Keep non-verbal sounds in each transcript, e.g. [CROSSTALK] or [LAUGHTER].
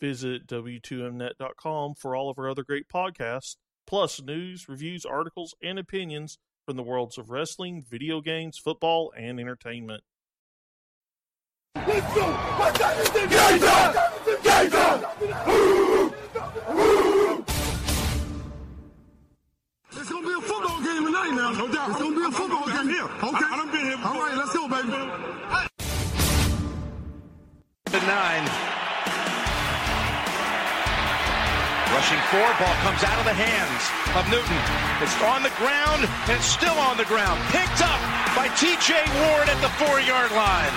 Visit W2Mnet.com for all of our other great podcasts, plus news, reviews, articles, and opinions from the worlds of wrestling, video games, football, and entertainment. Let's go! What's that? Gator! It's gonna be a football game tonight now. No doubt. It's gonna be a football game. Here. Okay. I, done been here before. All right, let's go, baby. The nine. Rushing four, ball comes out of the hands of Newton. It's on the ground, and it's still on the ground. Picked up by TJ Ward at the four yard line.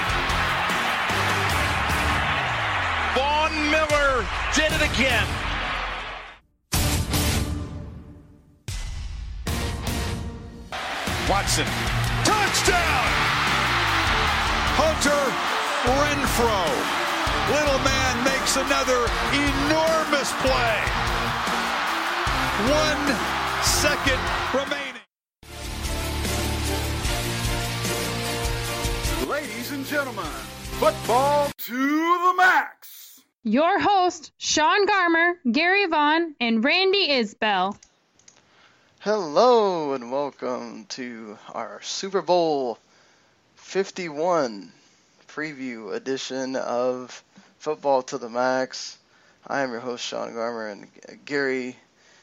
Von Miller did it again. Watson. Touchdown! Hunter Renfrow. Little man makes another enormous play. One second remaining. Ladies and gentlemen, football to the max. Your host, Sean Garmer, Gary Vaughn, and Randy Isbell. Hello and welcome to our Super Bowl 51 preview edition of Football to the Max. I am your host Sean Garmer and Gary,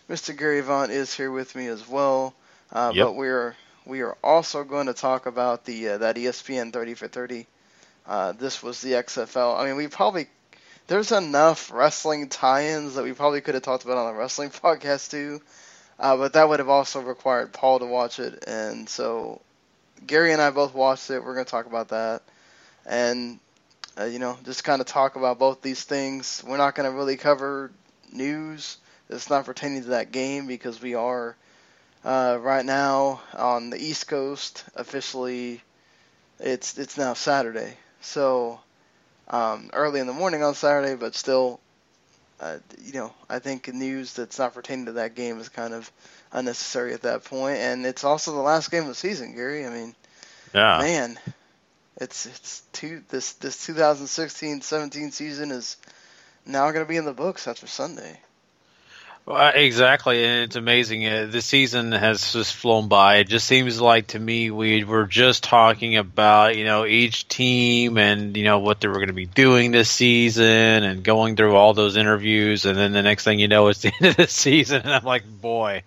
Mr. Gary Vaughn is here with me as well. Uh, Yep. But we are we are also going to talk about the uh, that ESPN 30 for 30. Uh, this was the XFL. I mean, we probably there's enough wrestling tie-ins that we probably could have talked about on the wrestling [LAUGHS] podcast too. Uh, but that would have also required Paul to watch it, and so Gary and I both watched it. We're going to talk about that, and uh, you know, just kind of talk about both these things. We're not going to really cover news that's not pertaining to that game because we are uh, right now on the East Coast. Officially, it's it's now Saturday, so um, early in the morning on Saturday, but still uh, you know, I think news that's not pertaining to that game is kind of unnecessary at that point. point, and it's also the last game of the season, Gary. I mean, Yeah. man, it's it's two this this 2016-17 season is now going to be in the books after Sunday. Well, exactly, and it's amazing. Uh, the season has just flown by. It just seems like to me we were just talking about you know each team and you know what they were going to be doing this season and going through all those interviews, and then the next thing you know, it's [LAUGHS] the end of the season, and I'm like, boy.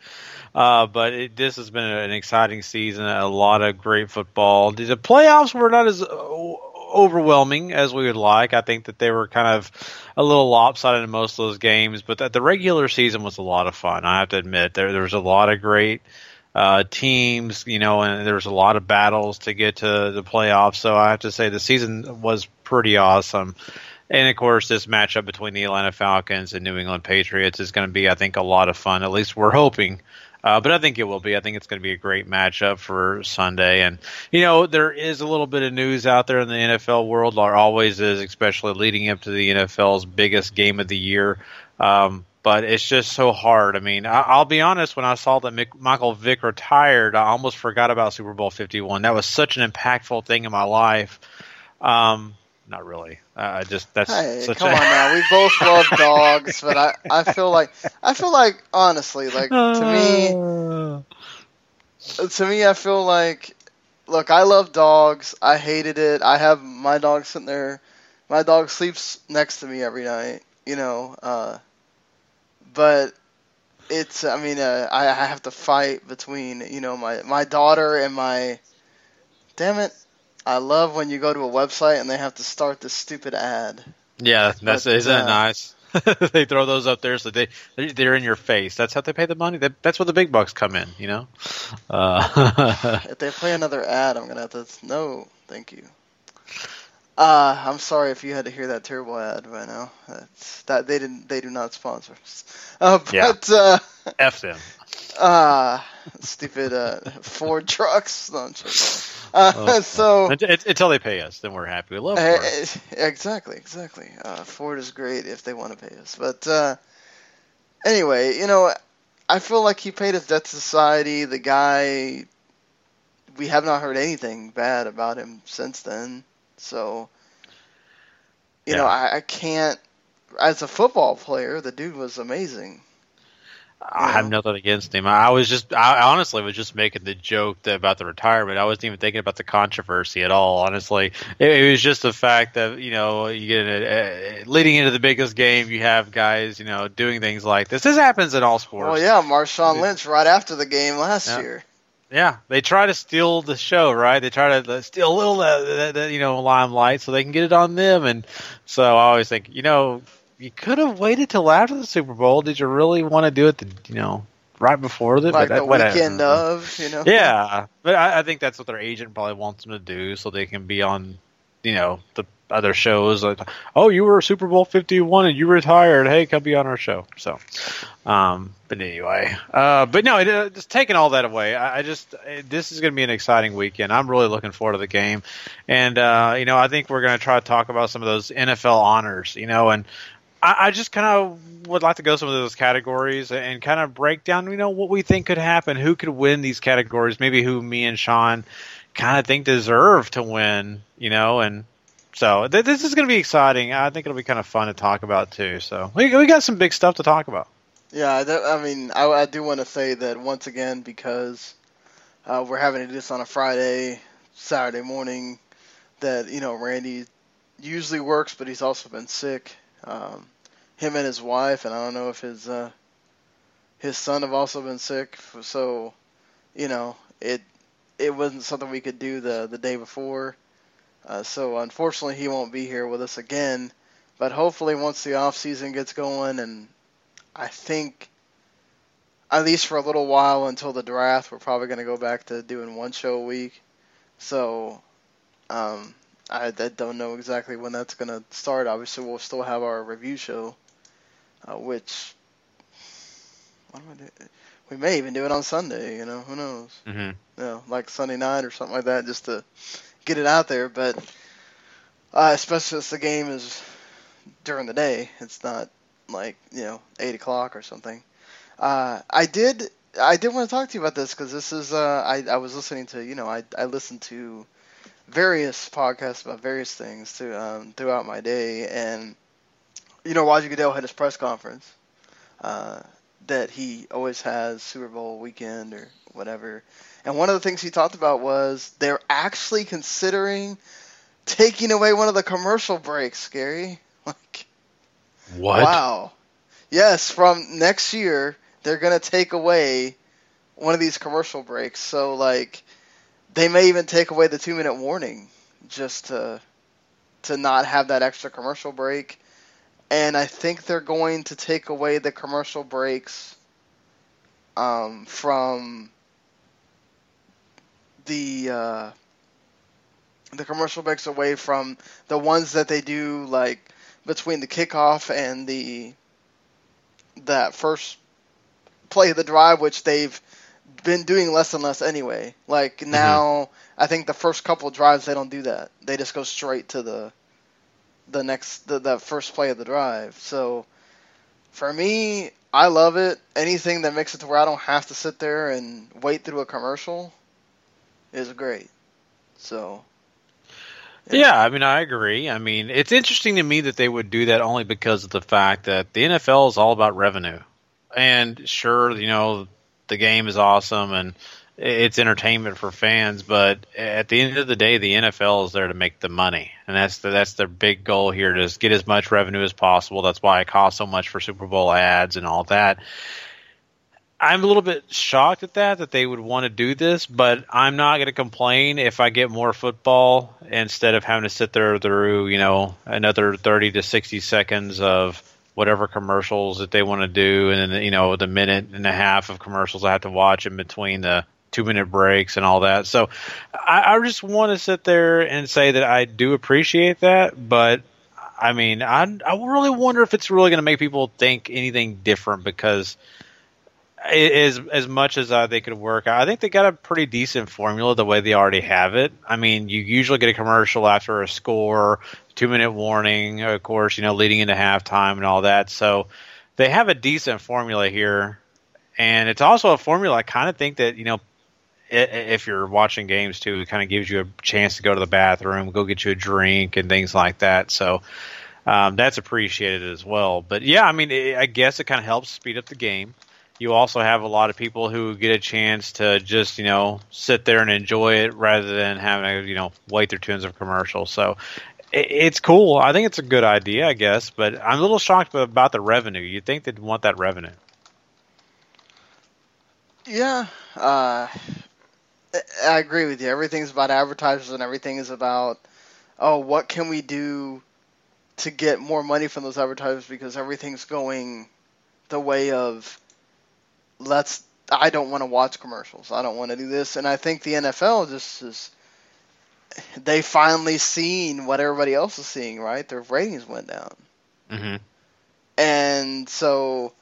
Uh, but it, this has been an exciting season. A lot of great football. The playoffs were not as uh, overwhelming as we would like. I think that they were kind of a little lopsided in most of those games, but that the regular season was a lot of fun. I have to admit, there there was a lot of great uh, teams, you know, and there was a lot of battles to get to the playoffs. So I have to say the season was pretty awesome. And of course, this matchup between the Atlanta Falcons and New England Patriots is going to be, I think, a lot of fun. At least we're hoping. Uh, but I think it will be. I think it's going to be a great matchup for Sunday. And, you know, there is a little bit of news out there in the NFL world. There always is, especially leading up to the NFL's biggest game of the year. Um, but it's just so hard. I mean, I, I'll be honest. When I saw that Mick, Michael Vick retired, I almost forgot about Super Bowl Fifty One. That was such an impactful thing in my life. Um, not really. Uh, I just that's Hey, such come a, on now. We both [LAUGHS] love dogs, but I, I feel like I feel like honestly, like to me, to me, I feel like look, I love dogs. I hated it. I have my dog sitting there. My dog sleeps next to me every night. You know, uh, but it's. I mean, uh, I, I have to fight between you know my my daughter and my. Damn it! I love when you go to a website and they have to start this stupid ad. Yeah, that's But, isn't uh, nice? [LAUGHS] they throw those up there so they they're- in your face. That's how they pay the money. That, that's where the big bucks come in. You know. Uh, [LAUGHS] If they play another ad, I'm gonna have to. No, thank you. Uh, I'm sorry if you had to hear that terrible ad right now. That's, that they didn't. They do not sponsor us. Uh, Yeah. [LAUGHS] but uh, F them. uh, stupid uh, Ford trucks. No, I'm. Uh, [LAUGHS] so Unt- unt- until they pay us, then we're happy. We love Eh, Ford. [LAUGHS] exactly, exactly. Uh, Ford is great if they want to pay us. But uh, anyway, you know, I feel like he paid his debt to society. The guy, we have not heard anything bad about him since then. So, you know, I, I can't. As a football player, the dude was amazing. I have nothing against him. I was just, I honestly was just making the joke that, about the retirement. I wasn't even thinking about the controversy at all. Honestly, it, it was just the fact that you know you get a, uh, leading into the biggest game, you have guys you know doing things like this. This happens in all sports. Well, yeah, Marshawn Lynch right after the game last Yeah. year. Yeah, they try to steal the show, right? They try to uh, steal a little, uh, you know, limelight so they can get it on them. And so I always think, you know, you could have waited till after the Super Bowl. Did you really want to do it, the, you know, right before the, Like but, the weekend of, you know. Yeah, but I, I think that's what their agent probably wants them to do, so they can be on, you know, the other shows. Like, oh, you were Super Bowl Fifty One and you retired. Hey, come be on our show. So, um, but anyway, uh, but no, it, uh, just taking all that away, I, I just uh, this is going to be an exciting weekend. I'm really looking forward to the game, and uh, you know, I think we're going to try to talk about some of those NFL honors. You know, and I, just kind of would like to go some of those categories and kind of break down, you know, what we think could happen, who could win these categories, maybe who me and Sean kind of think deserve to win, you know, and so th- this is going to be exciting. I think it'll be kind of fun to talk about too. So we we got some big stuff to talk about. Yeah, that, I mean, I, I do want to say that once again because uh, we're having this on a Friday, Saturday morning. That you know, Randy usually works, but he's also been sick. Um, him and his wife, and I don't know if his uh, his son have also been sick. So, you know, it it wasn't something we could do the the day before. Uh, so unfortunately, he won't be here with us again. But hopefully, once the off season gets going, and I think at least for a little while until the draft, we're probably going to go back to doing one show a week. So um, I, I don't know exactly when that's going to start. Obviously, we'll still have our review show, uh, which what am I doing? we may even do it on Sunday. You know, who knows? Mm-hmm. you know, like Sunday night or something like that, just to get it out there. But uh, especially since the game is during the day, it's not like you know eight o'clock or something. Uh, I did I did want to talk to you about this because this is uh, I I was listening to you know I I listened to various podcasts about various things to, um, throughout my day and you know Roger Goodell had his press conference uh, that he always has Super Bowl weekend or whatever. And one of the things he talked about was they're actually considering taking away one of the commercial breaks, Gary. [LAUGHS] Like What? Wow. Yes, from next year they're going to take away one of these commercial breaks. So like they may even take away the 2-minute warning just to to not have that extra commercial break. And I think they're going to take away the commercial breaks um, from the uh, the commercial breaks away from the ones that they do like between the kickoff and the that first play of the drive, which they've been doing less and less anyway. Like now, I think the first couple of drives they don't do that. They just go straight to the the next the, the first play of the drive. So for me, I love it. Anything that makes it to where I don't have to sit there and wait through a commercial is great. So Yeah, I mean, I agree. I mean, it's interesting to me that they would do that only because of the fact that the NFL is all about revenue. And sure, you know, the game is awesome and it's entertainment for fans, but at the end of the day, the NFL is there to make the money, and that's the, that's their big goal here to get as much revenue as possible. That's why it costs so much for Super Bowl ads and all that. I'm a little bit shocked at that that they would want to do this, but I'm not going to complain if I get more football instead of having to sit there through you know another 30 to 60 seconds of whatever commercials that they want to do, and then you know the minute and a half of commercials I have to watch in between the two minute breaks and all that. So I, I just want to sit there and say that I do appreciate that, but I mean, I I really wonder if it's really going to make people think anything different because as as much as uh, they could work, I think they got a pretty decent formula the way they already have it. I mean, you usually get a commercial after a score, two minute warning, of course, you know, leading into halftime and all that. So they have a decent formula here, and it's also a formula I kind of think that you know. If you're watching games too, it kind of gives you a chance to go to the bathroom, go get you a drink, and things like that. So um, that's appreciated as well. But yeah, I mean, it, I guess it kind of helps speed up the game you also have a lot of people who get a chance to just you know sit there and enjoy it rather than having to you know wait through tons of commercials. So it, it's cool. I think it's a good idea, I guess. But I'm a little shocked about the revenue. You'd think they'd want that revenue. Yeah, uh, I agree with you. Everything's about advertisers and everything is about oh, what can we do to get more money from those advertisers because everything's going the way of let's I don't want to watch commercials. I don't want to do this. And I think the NFL just is they finally seen what everybody else is seeing, right? Their ratings went down. Mm-hmm. And so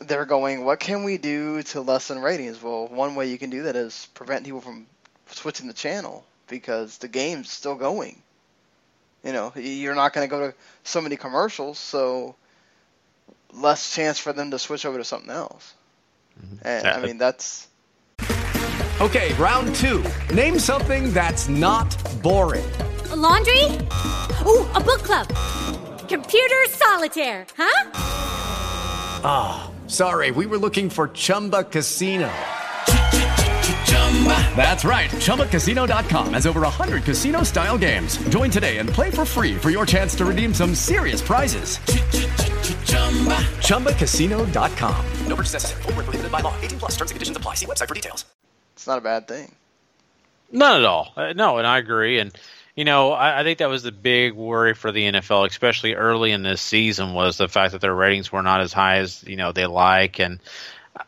they're going, what can we do to lessen ratings? Well, one way you can do that is prevent people from switching the channel because the game's still going. You know, you're not going to go to so many commercials, so less chance for them to switch over to something else. And, I mean, that's. Okay, round two. Name something that's not boring. A laundry? Ooh, a book club. Computer solitaire, huh? Ah, oh, sorry, we were looking for Chumba Casino. That's right. ChumbaCasino.com has over 100 casino style games. Join today and play for free for your chance to redeem some serious prizes. ChumbaCasino.com. No purchase necessary. Full prohibited by law. 18 plus terms and conditions apply. See website for details. It's not a bad thing. Not at all. Uh, no, and I agree. And, you know, I, I think that was the big worry for the NFL, especially early in this season, was the fact that their ratings were not as high as, you know, they like. And,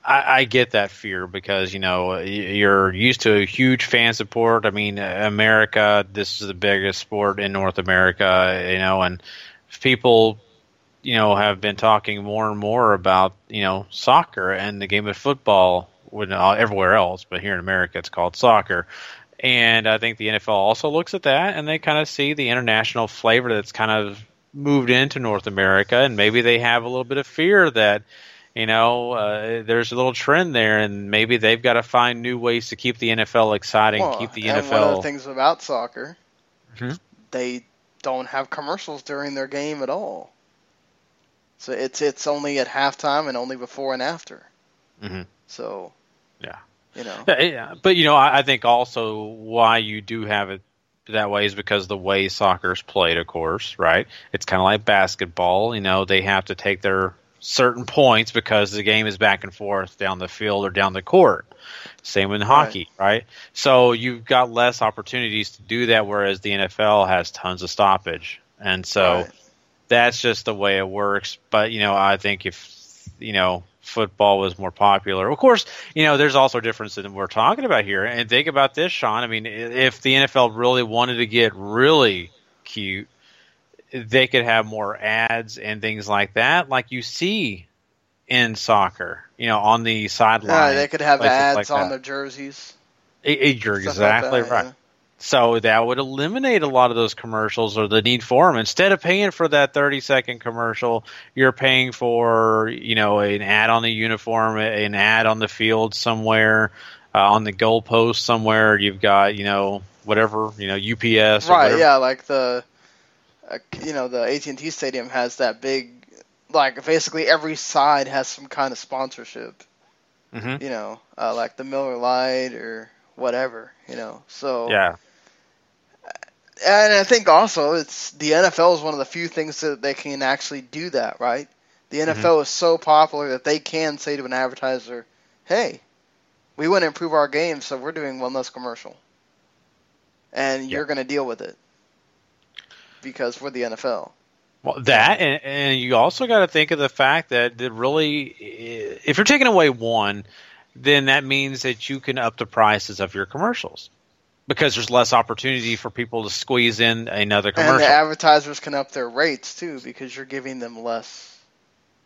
I, I get that fear because you know you're used to huge fan support. I mean, America. This is the biggest sport in North America, you know, and people, you know, have been talking more and more about you know soccer and the game of football. When uh, everywhere else, but here in America, it's called soccer. And I think the NFL also looks at that and they kind of see the international flavor that's kind of moved into North America, and maybe they have a little bit of fear that you know, uh, there's a little trend there, and maybe they've got to find new ways to keep the NFL exciting, well, keep the and NFL. One of the things about soccer, Mhm. they don't have commercials during their game at all. So it's it's only at halftime and only before and after. Mhm. So Yeah. You know, Yeah. But you know, I, I think also why you do have it that way is because the way soccer is played, of course, right? It's kind of like basketball. You know, they have to take their certain points because the game is back and forth down the field or down the court. Same in hockey, right? So you've got less opportunities to do that, whereas the NFL has tons of stoppage, and so Right. that's just the way it works. But you know, I think if you know football was more popular, of course, you know, there's also a difference that we're talking about here. And think about this, Sean. I mean, if the NFL really wanted to get really cute, they could have more ads and things like that, like you see in soccer. You know, on the sideline. yeah, they could have ads like on that. their jerseys. Eh, eh, You're stuff like exactly that, right. yeah. So that would eliminate a lot of those commercials or the need for them. Instead of paying for that 30 second commercial, you're paying for, you know, an ad on the uniform, an ad on the field somewhere, uh, on the goalpost somewhere. You've got, you know, whatever, you know, UPS. Right, yeah, like the, uh, you know, the AT and T Stadium has that big, like basically every side has some kind of sponsorship. Mhm. You know, uh, like the Miller Lite or whatever. You know, so Yeah. And I think also it's the NFL is one of the few things that they can actually do that, right? The mm-hmm. NFL is so popular that they can say to an advertiser, "Hey, we want to improve our game, so we're doing one less commercial, and you're going to deal with it. Because we're the NFL." Well, that and, and you also got to think of the fact that that really, if you're taking away one, then that means that you can up the prices of your commercials because there's less opportunity for people to squeeze in another And commercial. the advertisers can up their rates too because you're giving them less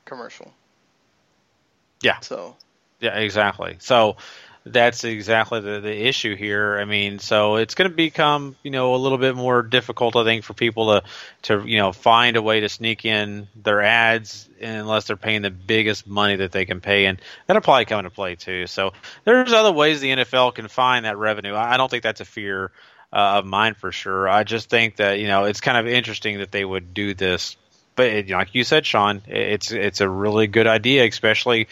commercial. Yeah. So Yeah, exactly. So that's exactly the, the issue here. I mean, so it's going to become, you know, a little bit more difficult, I think, for people to, to, you know, find a way to sneak in their ads unless they're paying the biggest money that they can pay. And that'll probably come into play too. So there's other ways the NFL can find that revenue. I don't think that's a fear uh, of mine for sure. I just think that, you know, it's kind of interesting that they would do this. But like you said, Sean, it's it's a really good idea, especially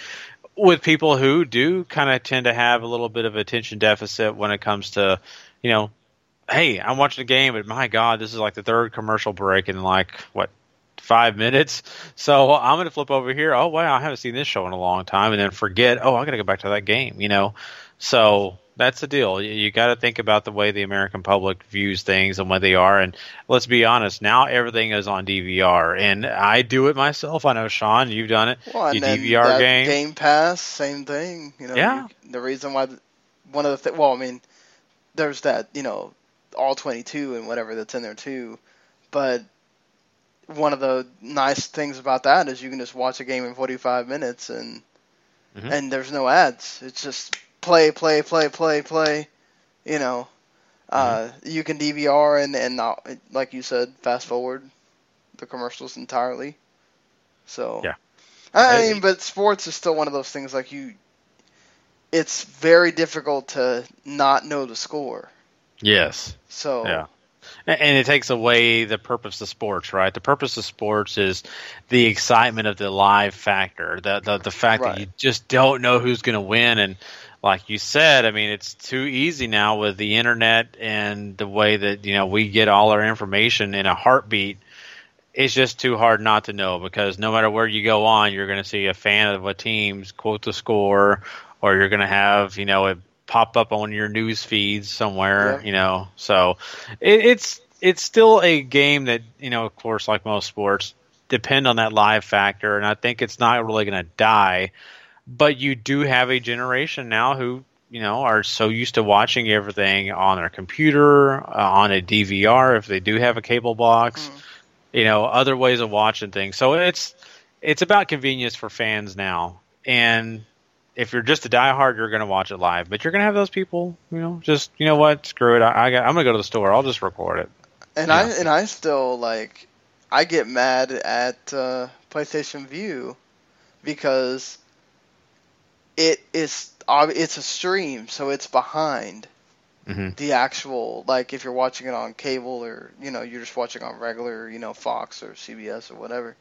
with people who do kind of tend to have a little bit of attention deficit when it comes to, you know, hey, I'm watching a game, but my God, this is like the third commercial break in like what five minutes. So I'm going to flip over here. Oh wow, I haven't seen this show in a long time, and then forget. Oh, I got to go back to that game. You know, so that's the deal. You, you got to think about the way the American public views things and what they are. And let's be honest, now everything is on DVR, and I do it myself. I know Sean, you've done it. Well, and you then DVR game. Game Pass, same thing. You know, Yeah. you- the reason why, one of the th- well, I mean, there's that you know, all 22 and whatever that's in there too, but one of the nice things about that is you can just watch a game in 45 minutes and Mhm. and there's no ads. It's just play, play, play, play, play. You know, uh, Mm-hmm. you can DVR and and not, like you said, fast forward the commercials entirely. So Yeah. I mean, but sports is still one of those things like you. It's very difficult to not know the score. Yes. So Yeah. And it takes away the purpose of sports, right? The purpose of sports is the excitement of the live factor, the the, the fact Right. that you just don't know who's going to win. And like you said, I mean, it's too easy now with the internet and the way that you know we get all our information in a heartbeat. It's just too hard not to know because no matter where you go on, you're going to see a fan of a team's quote the score, or you're going to have you know it pop up on your news feeds somewhere, Yeah. you know. So it, it's it's still a game that you know, of course, like most sports, depend on that live factor, and I think it's not really going to die. But you do have a generation now who you know are so used to watching everything on their computer, uh, on a DVR if they do have a cable box, you know, other ways of watching things. So it's it's about convenience for fans now, and if you're just a diehard, you're going to watch it live. But you're going to have those people, you know, just you know what, screw it. I, I got, I'm going to go to the store. I'll just record it. And I and I still like I get mad at uh, PlayStation Vue because it is it's a stream, so it's behind hmm the actual like if you're watching it on cable or you know you're just watching on regular you know Fox or CBS or whatever.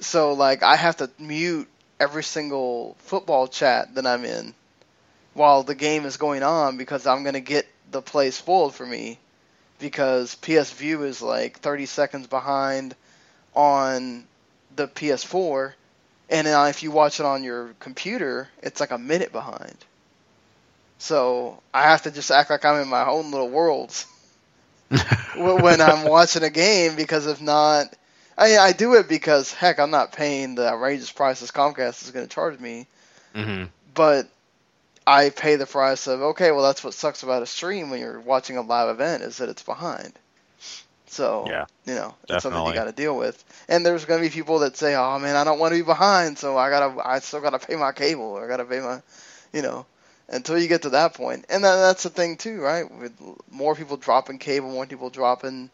So like I have to mute every single football chat that I'm in while the game is going on because I'm gonna get the play spoiled for me because PS Vue is like 30 seconds behind on the PS4 and then if you watch it on your computer it's like a minute behind. So I have to just act like I'm in my own little worlds [LAUGHS] when I'm [LAUGHS] watching a game because if not, I I do it because heck I'm not paying the outrageous prices Comcast is going to charge me, hmm but I pay the price of okay, well that's what sucks about a stream when you're watching a live event is that it's behind. So Yeah, you know it's something you got to deal with. And there's going to be people that say, "Oh man, I don't want to be behind, so I gotta I still gotta pay my cable or I gotta pay my, you know." Until you get to that point. and then that's the thing too, right? With more people dropping cable, more people dropping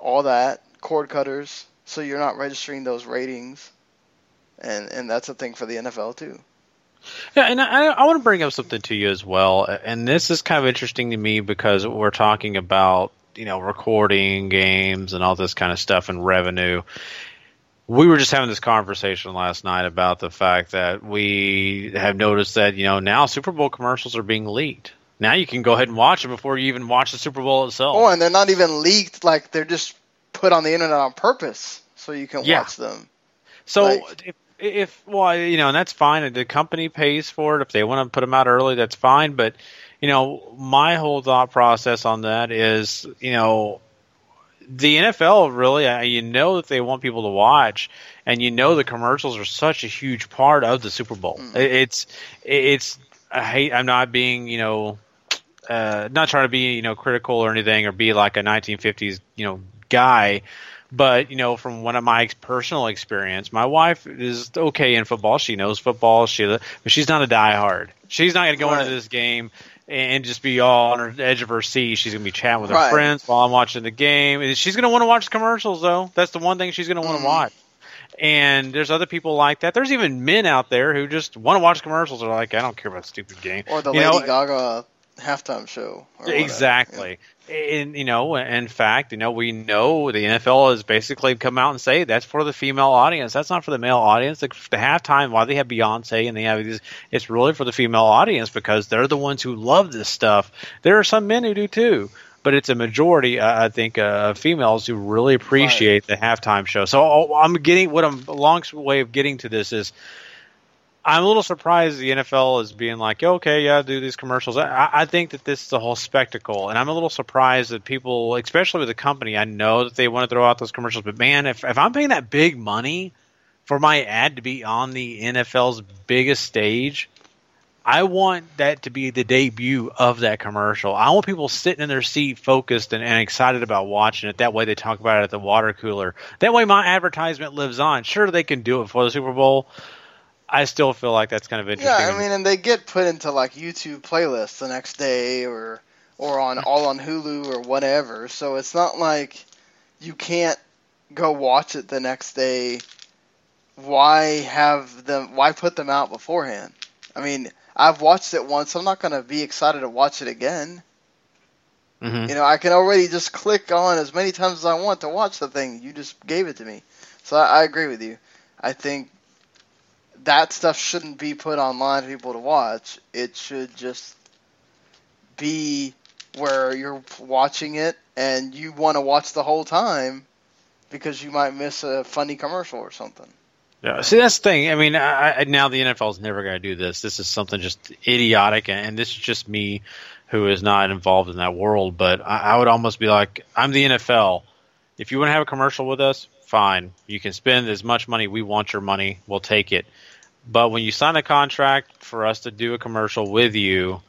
all that cord cutters, so you're not registering those ratings, and and that's a thing for the NFL too. Yeah, and I, I want to bring up something to you as well, and this is kind of interesting to me because we're talking about you know recording games and all this kind of stuff and revenue. we were just having this conversation last night about the fact that we have noticed that you know now Super Bowl commercials are being leaked. Now you can go ahead and watch them before you even watch the Super Bowl itself. Oh, and they're not even leaked; like they're just put on the internet on purpose so you can Yeah. watch them. So Like- if, if well, you know, and that's fine. The company pays for it. If they want to put them out early, that's fine. But you know, my whole thought process on that is, you know, the NFL really, uh, you know, that they want people to watch, and you know, the commercials are such a huge part of the Super Bowl. It- It's, it's. I hate. I'm not being, you know, uh, not trying to be, you know, critical or anything, or be like a 1950s, you know, guy. But you know, from one of my personal experience, my wife is okay in football. She knows football. She, but she's not a diehard. She's not going to go Right. into this game and just be all on her edge of her seat. She's going to be chatting with her friends while I'm watching the game. And She's going to want to watch commercials, though. That's the one thing she's going to want to Mhm. watch. And there's other people like that. There's even men out there who just want to watch commercials. They're like, I don't care about stupid game. Or the You Lady know, Gaga halftime show. Exactly. And you know, in fact, you know, we know the NFL has basically come out and say that's for the female audience. That's not for the male audience. The, the halftime, why they have Beyonce and they have these, it's really for the female audience because they're the ones who love this stuff. There are some men who do too, but it's a majority, uh, I think, uh, of females who really appreciate the halftime show. So oh, I'm getting what I'm a long way of getting to this is. I'm a little surprised the NFL is being like, okay, yeah, do these commercials. I, I think that this is a whole spectacle, and I'm a little surprised that people, especially with the company, I know that they want to throw out those commercials, but man, if if I'm paying that big money for my ad to be on the NFL's biggest stage, I want that to be the debut of that commercial. I want people sitting in their seat, focused and, and excited about watching it. That way, they talk about it at the water cooler. That way, my advertisement lives on. Sure, they can do it for the Super Bowl. I still feel like that's kind of interesting. Yeah, I mean, and they get put into like YouTube playlists the next day, or or on all on Hulu or whatever. So it's not like you can't go watch it the next day. Why have them? Why put them out beforehand? I mean, I've watched it once. I'm not gonna be excited to watch it again. Mhm. You know, I can already just click on as many times as I want to watch the thing. You just gave it to me. So I, I agree with you. I think that stuff shouldn't be put online for people to watch. It should just be where you're watching it and you want to watch the whole time because you might miss a funny commercial or something. Yeah, see that's the thing. I mean, I, I, now the NFL is never going to do this. This is something just idiotic, and, and this is just me, who is not involved in that world. But I, I would almost be like, I'm the NFL. If you want to have a commercial with us, fine. You can spend as much money. We want your money. We'll take it. But when you sign a contract for us to do a commercial with you,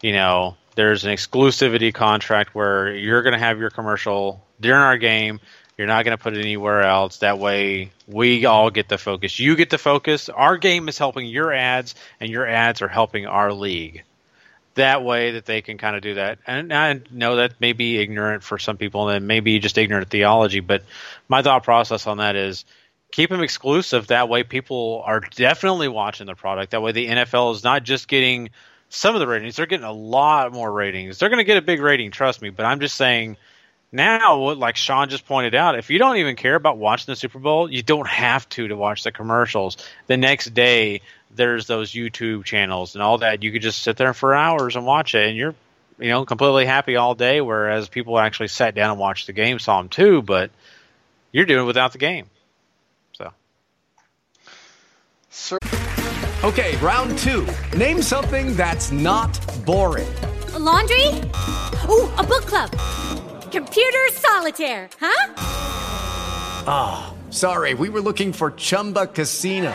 you know, there's an exclusivity contract where you're going to have your commercial during our game. You're not going to put it anywhere else. That way, we all get the focus. You get the focus. Our game is helping your ads, and your ads are helping our league. That way, that they can kind of do that. And I know that may be ignorant for some people, and maybe just ignorant theology. But my thought process on that is keep them exclusive. That way, people are definitely watching the product. That way, the NFL is not just getting some of the ratings; they're getting a lot more ratings. They're going to get a big rating, trust me. But I'm just saying now, like Sean just pointed out, if you don't even care about watching the Super Bowl, you don't have to to watch the commercials. The next day, there's those YouTube channels and all that. You could just sit there for hours and watch it, and you're you know completely happy all day. Whereas people actually sat down and watched the game, saw them too, but you're doing it without the game. So Okay, round two. Name something that's not boring. A laundry? Ooh, a book club. Computer solitaire, huh? Ah, sorry, we were looking for Chumba Casino.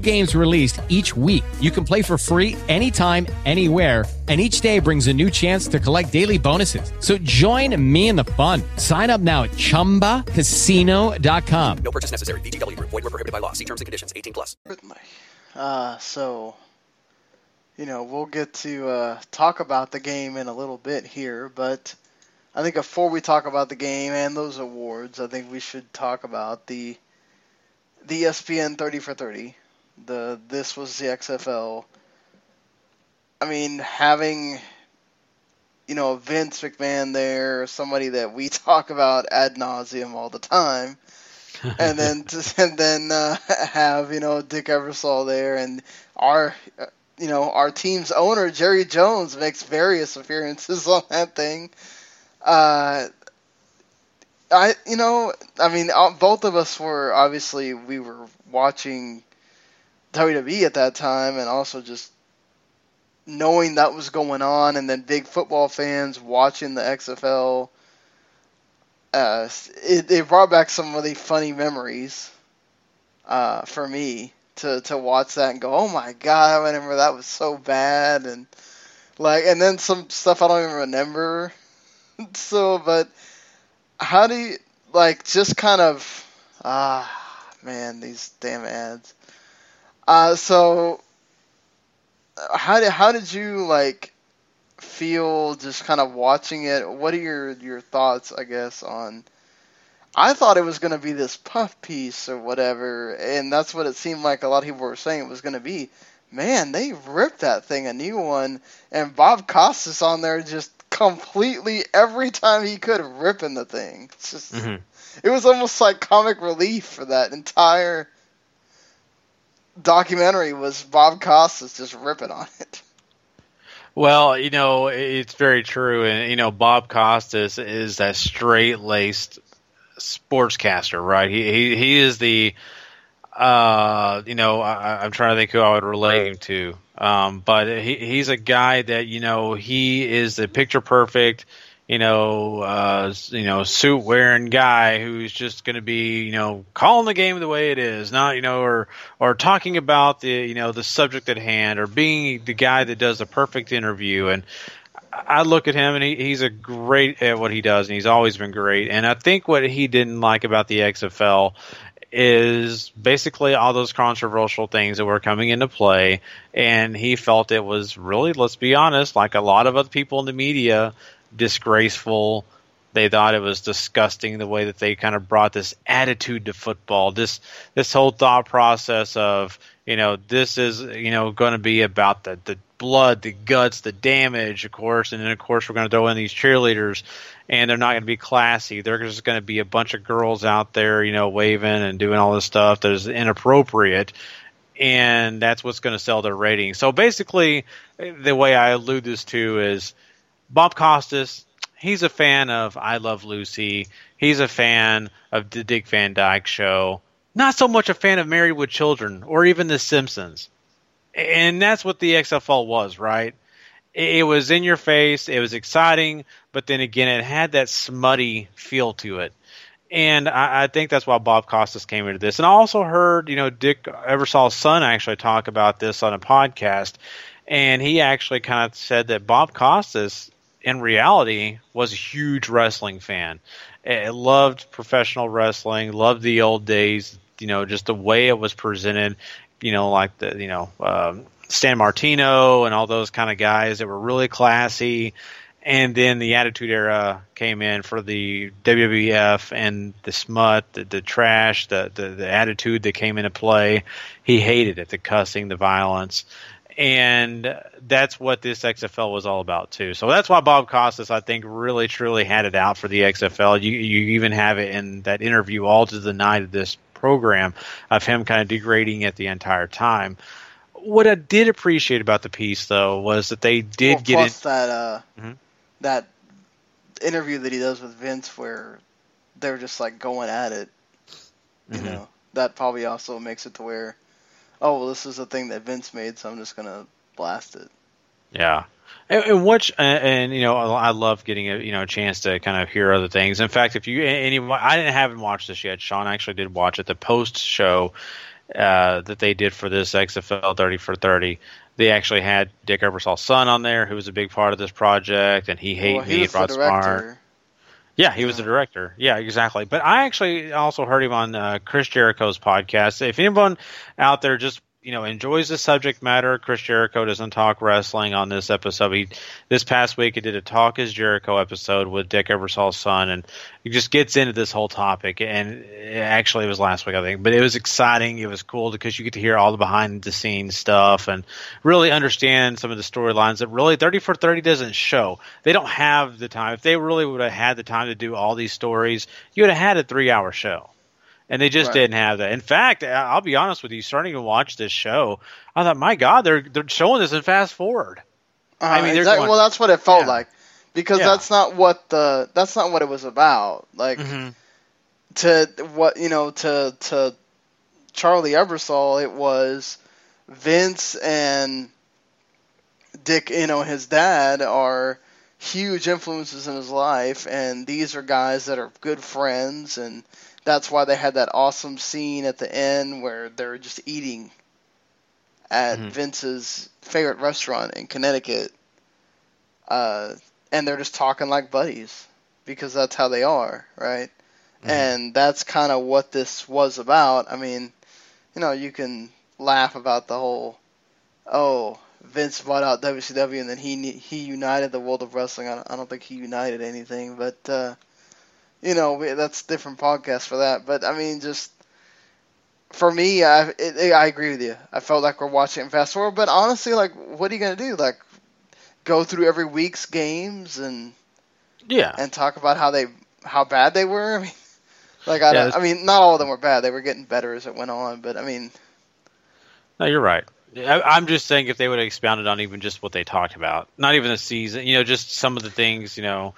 games released each week. You can play for free anytime, anywhere and each day brings a new chance to collect daily bonuses. So join me in the fun. Sign up now at ChumbaCasino.com. No purchase necessary. VGW Group. Void were prohibited by law. See terms and conditions. 18 plus. Uh, so, you know, we'll get to uh, talk about the game in a little bit here, but I think before we talk about the game and those awards, I think we should talk about the the ESPN 30 for 30. The this was the XFL. I mean, having you know Vince McMahon there, somebody that we [LAUGHS] talk about ad nauseum all the time, [LAUGHS] and then [LAUGHS] and then uh, have you know Dick Ebersol there, and our uh, you know our team's owner Jerry Jones makes various appearances on that thing. Uh, I you know I mean uh, both of us were obviously we were watching WWE at that time, and also just knowing that was going on, and then big football fans watching the XFL. Uh, it, it brought back some really funny memories uh, for me to, to watch that and go, oh my god, I remember that was so bad, and like, and then some stuff I don't even remember. [LAUGHS] so, but how do you like just kind of ah man these damn ads. Uh, so how did how did you like feel just kind of watching it? What are your your thoughts, I guess, on? I thought it was going to be this puff piece or whatever, and that's what it seemed like a lot of people were saying it was going to be. Man, they ripped that thing a new one, and Bob Costas on there just completely every time he could ripping the thing. It's just Mhm. it was almost like comic relief for that entire documentary was Bob Costas just ripping on it. Well, you know, it's very true, and you know, Bob Costas is that straight-laced sportscaster, right? He he, he is the, uh, you know, I, I'm trying to think who I would relate him to, um, but he he's a guy that you know he is the picture perfect, you know, uh, you know, suit wearing guy who's just going to be, you know, calling the game the way it is, not, you know, or or talking about the, you know, the subject at hand, or being the guy that does the perfect interview. And I look at him, and he, he's a great at what he does, and he's always been great. And I think what he didn't like about the XFL is basically all those controversial things that were coming into play, and he felt it was really, let's be honest, like a lot of other people in the media, disgraceful. They thought it was disgusting the way that they kind of brought this attitude to football. This this whole thought process of you know this is you know going to be about the the blood, the guts, the damage, of course, and then of course we're going to throw in these cheerleaders, and they're not going to be classy. They're just going to be a bunch of girls out there, you know, waving and doing all this stuff that is inappropriate and that's what's going to sell their ratings. So basically, the way I allude this to is Bob Costas. He's a fan of I Love Lucy. He's a fan of the Dick Van Dyke Show. Not so much a fan of Married with Children or even The Simpsons. And that's what the XFL was, right? It was in your face. It was exciting, but then again, it had that smutty feel to it and I, I think that's why Bob Costas came into this. And I also heard, you know, Dick Ebersol's son actually talk about this on a podcast, and he actually kind of said that Bob Costas, in reality, was a huge wrestling fan. Eh, loved professional wrestling, loved the old days, you know, just the way it was presented, you know, like the, you know, um, Sammartino and all those kind of guys that were really classy and then the Attitude Era came in for the WWF and the smut, the, the trash, the, the the attitude that came into play. He hated it, the cussing, the violence, and that's what this XFL was all about too. So that's why Bob Costas, I think, really truly had it out for the XFL. You you even have it in that interview all to the night of this program of him kind of degrading it the entire time. What I did appreciate about the piece, though, was that they did well, get plus it. that uh, Mhm. that interview that he does with Vince where they're just like going at it. You Mhm. know, that probably also makes it to where, oh well, this is a thing that Vince made, so I'm just gonna blast it. Yeah. And, and which, and, and you know, I love getting a you know a chance to kind of hear other things. In fact, if you anyone, I didn't haven't watched this yet. Sean actually did watch it. The post show uh, that they did for this XFL thirty for thirty, they actually had Dick Ebersol's son on there, who was a big part of this project, and he hated well, he me, Rod Smart. Yeah, he was the director. Yeah, exactly. But I actually also heard him on uh, Chris Jericho's podcast. If anyone out there just you know enjoys the subject matter, Chris Jericho doesn't talk wrestling on this episode. He this past week he did a Talk is Jericho episode with Dick Ebersol's son, and he just gets into this whole topic. And it actually, it was last week I think, but it was exciting. It was cool because you get to hear all the behind the scenes stuff and really understand some of the storylines that really thirty for thirty doesn't show. They don't have the time. If they really would have had the time to do all these stories, you would have had a three hour show and they just Right. didn't have that. In fact, I- I'll be honest with you, starting to watch this show, I thought, my God, they're they're showing this in fast forward. I Uh, mean, they're going- well, that's what it felt Yeah. like, because Yeah. that's not what the that's not what it was about. Like Mm-hmm. to what you know to to Charlie Ebersol, it was Vince and Dick. You know, his dad are huge influences in his life, and these are guys that are good friends, and that's why they had that awesome scene at the end where they're just eating at Mhm. Vince's favorite restaurant in Connecticut, uh, and they're just talking like buddies because that's how they are, right? And that's kind of what this was about. I mean, you know, you can laugh about the whole, oh, Vince bought out WCW and then he he united the world of wrestling. I don't, I don't think he united anything, but uh, you know, that's different podcast for that. But I mean, just for me, I it, it- I agree with you. I felt like we're watching fast forward, but honestly, like, what are you gonna do? Like, go through every week's games and Yeah. and talk about how they how bad they were? [LAUGHS] I mean, like I Yeah, I mean, not all of them were bad. They were getting better as it went on, but I mean, No, you're right. I'm just saying if they would have expounded on even just what they talked about, not even the season, you know, just some of the things, you know.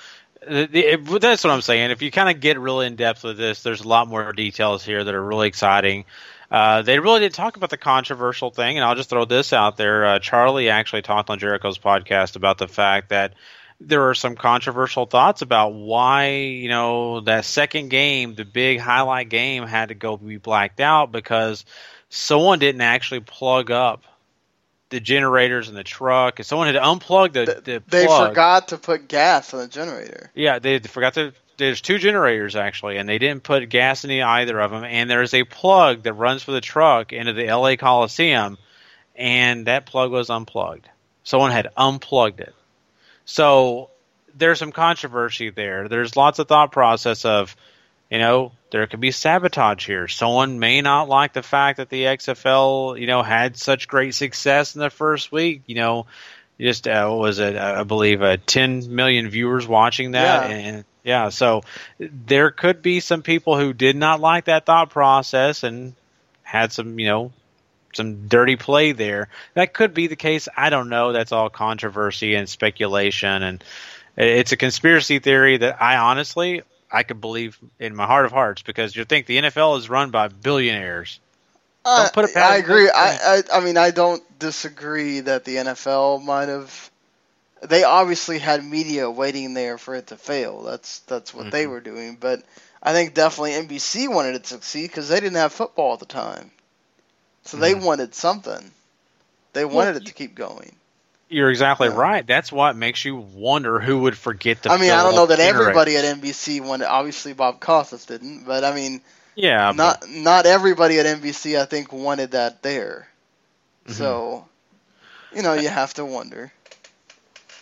That's what I'm saying. If you kind of get really in depth with this, there's a lot more details here that are really exciting. Uh, they really did talk about the controversial thing, and I'll just throw this out there. Uh, Charlie actually talked on Jericho's podcast about the fact that there are some controversial thoughts about why you know that second game, the big highlight game, had to go be blacked out because someone didn't actually plug up the generators in the truck, and someone had unplugged the, the they plug. forgot to put gas on the generator. Yeah, they forgot to. There's two generators actually, and they didn't put gas into either of them. And there's a plug that runs for the truck into the LA Coliseum, and that plug was unplugged. Someone had unplugged it. So there's some controversy there. There's lots of thought process of, you know, there could be sabotage here. Someone may not like the fact that the XFL, you know, had such great success in the first week. You know, just uh, what was it? I believe uh, 10 million viewers watching that, Yeah. and yeah, so there could be some people who did not like that thought process and had some, you know, some dirty play there. That could be the case. I don't know. That's all controversy and speculation, and it's a conspiracy theory that I honestly I could believe in my heart of hearts because you think the NFL is run by billionaires. I, put it past I agree. I, I I mean, I don't disagree that the NFL might have. They obviously had media waiting there for it to fail. That's that's what they Mhm. were doing. But I think definitely NBC wanted it to succeed because they didn't have football at the time, so they Mhm. wanted something. They wanted it to keep going. You're exactly Yeah. right. That's what makes you wonder who would forget to. I mean, I don't know that everybody at NBC wanted. Obviously, Bob Costas didn't, but I mean, Yeah, but- not not everybody at NBC I think wanted that there. Mhm. So, you know, you have to wonder.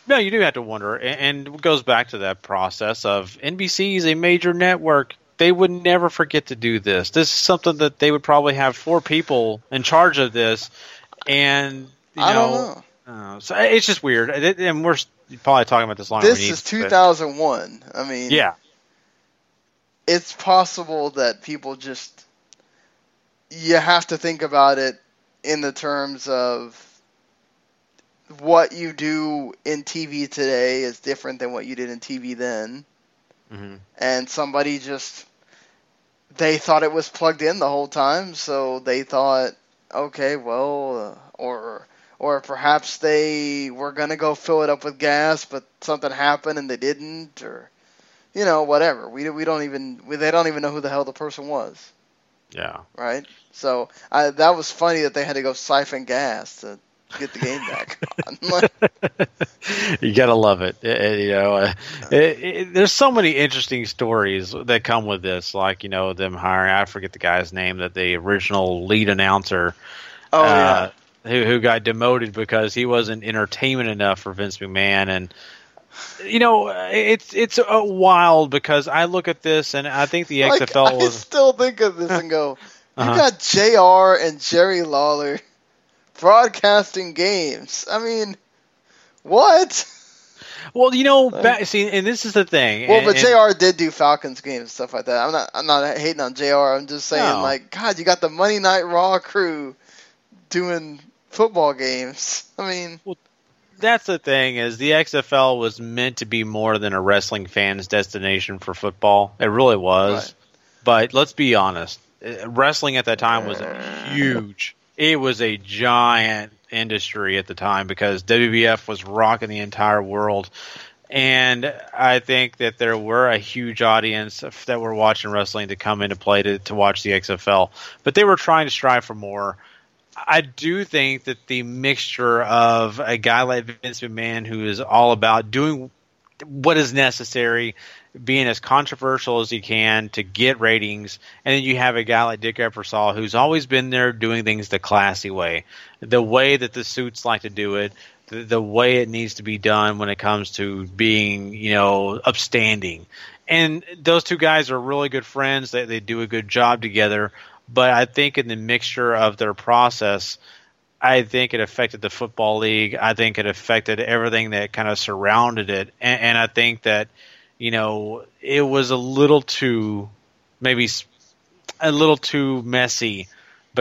No, you do have to wonder, and it goes back to that process of NBC is a major network. They would never forget to do this. This is something that they would probably have four people in charge of this, and you I don't know, uh, so it's just weird. It- And we're probably talking about this longer. This is need to, but- 2001. I mean, Yeah, it's possible that people just you have to think about it in the terms of what you do in TV today is different than what you did in TV then. hmm and somebody just they thought it was plugged in the whole time, so they thought, okay, well, uh, or or perhaps they were gonna go fill it up with gas, but something happened and they didn't, or you know, whatever. We we don't even we, they don't even know who the hell the person was, yeah. right? So I, that was funny that they had to go siphon gas to get the game back [LAUGHS] [LAUGHS] you gotta love it. It- it- you know, uh, it, it, there's so many interesting stories that come with this. Like you know, them hiring I forget the guy's name that the original lead announcer. oh uh, who who got demoted because he wasn't entertainment enough for Vince McMahon and. You know, it's it's uh, wild because I look at this and I think the. Like, XFL I still think of this and go, [LAUGHS] you Uh-huh. got Jr. and Jerry Lawler broadcasting games. I mean, what? well, you know, ba- see, and this is the thing. Well, and- but Jr. did do Falcons games and stuff like that. I'm not. I'm not hating on Jr. I'm just saying, No. like, God, you got the Monday Night Raw crew doing football games. I mean, that's the thing is the XFL was meant to be more than a wrestling fan's destination for football. It really was. Right. But let's be honest, uh, wrestling at that time was huge. It was a giant industry at the time because WWF was rocking the entire world. And I think that there were a huge audience that were watching wrestling to come into play to, to watch the XFL. But they were trying to strive for more. I do think that the mixture of a guy like Vince McMahon, who is all about doing what is necessary, being as controversial as he can to get ratings, and then you have a guy like Dick Ebersol, who's always been there doing things the classy way, the way that the suits like to do it, the, the way it needs to be done when it comes to being, you know, upstanding. And those two guys are really good friends. They they do a good job together. But I think in the mixture of their process, I think it affected the football league. I think it affected everything that kind of surrounded it, and, and I think that you know it was a little too maybe a little too messy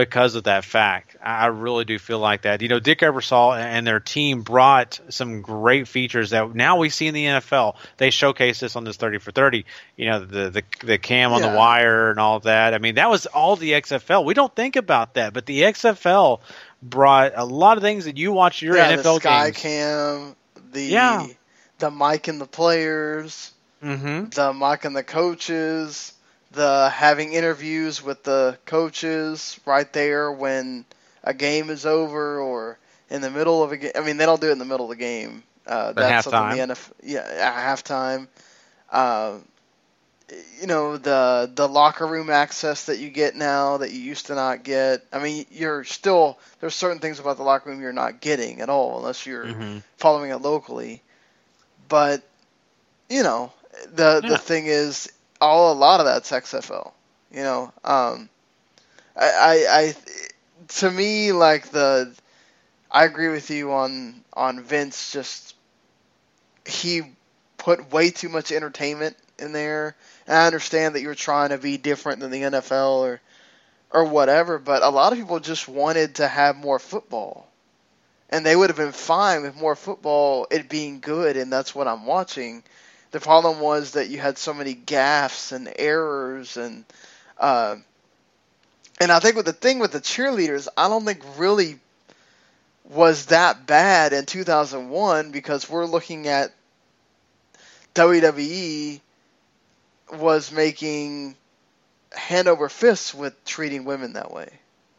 because of that fact. I really do feel like that. You know, Dick Ebersol and their team brought some great features that now we see in the NFL. They showcase this on this thirty for thirty. You know, the the the cam on Yeah. the wire and all that. I mean, that was all the XFL. We don't think about that, but the XFL brought a lot of things that you watch your yeah, NFL the Sky games. Cam, the Yeah. the mic and the players, Mm-hmm. the mic and the coaches, the having interviews with the coaches right there when a game is over or in the middle of a game. I mean, they don't do it in the middle of the game. Uh, that's something the NFL, yeah, at halftime. Uh, you know the the locker room access that you get now that you used to not get. I mean, you're still there's certain things about the locker room you're not getting at all unless you're Mm-hmm. following it locally. But you know, the Yeah. the thing is, all a lot of that's XFL. You know, um, I, I, I to me like the I agree with you on on Vince. Just he put way too much entertainment in there. And I understand that you're trying to be different than the NFL or or whatever, but a lot of people just wanted to have more football. And they would have been fine with more football it being good and that's what I'm watching. The problem was that you had so many gaffes and errors and uh, and I think with the thing with the cheerleaders, I don't think really was that bad in 2001 because we're looking at WWE was making hand over fists with treating women that way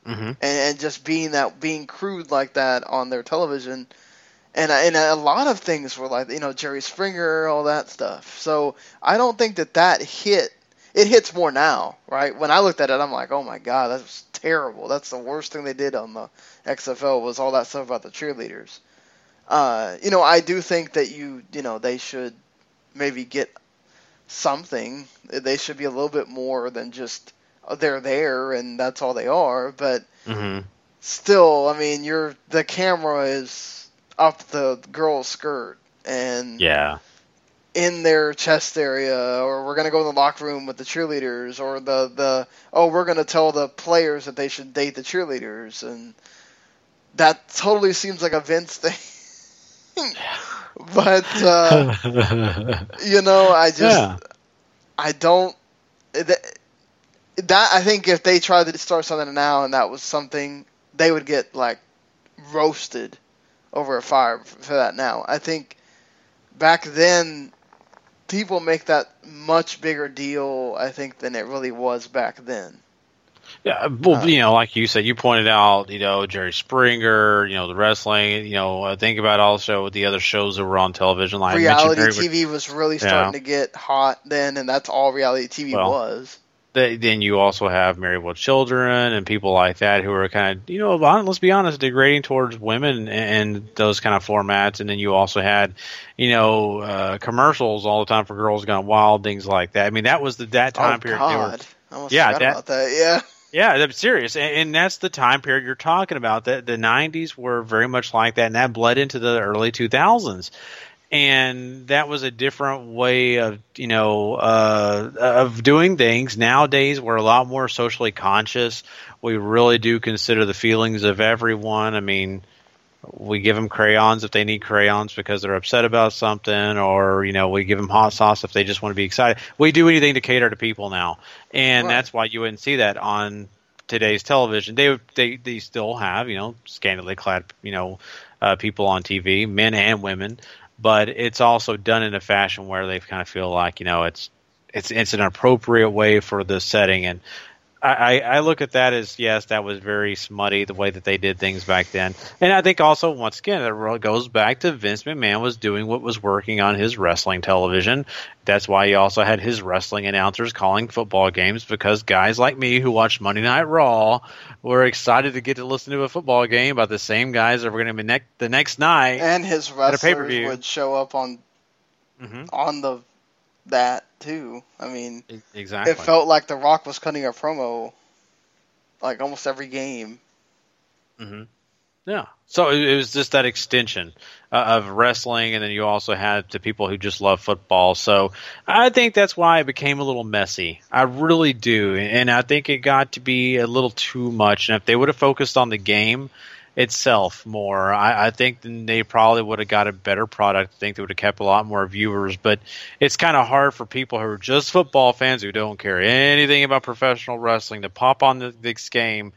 Mm-hmm. and, and just being that being crude like that on their television and and a lot of things were like you know Jerry Springer all that stuff. So I don't think that that hit it hits more now right? When I looked at it I'm like oh my god that's terrible. That's the worst thing they did on the XFL was all that stuff about the cheerleaders. Uh, you know I do think that you you know they should maybe get something. They should be a little bit more than just uh, they're there and that's all they are but Mm-hmm. still, I mean, you're the camera is up the girl's skirt and Yeah. in their chest area, or we're gonna go in the locker room with the cheerleaders, or the the oh, we're gonna tell the players that they should date the cheerleaders, and that totally seems like a Vince thing. [LAUGHS] but uh, [LAUGHS] you know, I just Yeah. I don't. That, that I think if they tried to start something now and that was something, they would get like roasted over a fire for that now. I think back then, people make that much bigger deal. I think than it really was back then. Yeah, well, Uh, you know, like you said, you pointed out, you know, Jerry Springer, you know, the wrestling, you know, uh, think about also with the other shows that were on television. Like reality TV was really Yeah. starting to get hot then, and that's all reality TV Well, was. Th- then you also have Married with Children and people like that who are kind of, you know, let's be honest, degrading towards women and, those kind of formats. And then you also had, you know, uh, commercials all the time for Girls Gone Wild, things like that. I mean, that was the that time oh period. they were- God, I almost Yeah, forgot that- about that. Yeah. Yeah, that's serious, and, and that's the time period you're talking about. That the '90s were very much like that, and that bled into the early 2000s, and that was a different way of you know uh, of doing things. Nowadays, we're a lot more socially conscious. We really do consider the feelings of everyone. I mean, we give them crayons if they need crayons because they're upset about something, or you know, we give them hot sauce if they just want to be excited. We do anything to cater to people now, and Right. that's why you wouldn't see that on today's television. They they they still have you know scantily clad you know uh, people on TV, men and women, but it's also done in a fashion where they kind of feel like you know it's it's it's an appropriate way for the setting and. I, I look at that as yes, that was very smutty the way that they did things back then, and I think also once again it goes back to Vince McMahon was doing what was working on his wrestling television. That's why he also had his wrestling announcers calling football games because guys like me who watched Monday Night Raw were excited to get to listen to a football game by the same guys that were going to be next the next night. And his wrestlers would show up on Mhm. on the that too. I mean, Exactly. it felt like The Rock was cutting a promo like almost every game. hmm Yeah. So it, it was just that extension uh, of wrestling, and then you also had the people who just love football. So I think that's why it became a little messy. I really do, and I think it got to be a little too much. And if they would have focused on the game itself more, I, I think they probably would have got a better product. I think they would have kept a lot more viewers. But it's kind of hard for people who are just football fans who don't care anything about professional wrestling to pop on the, this game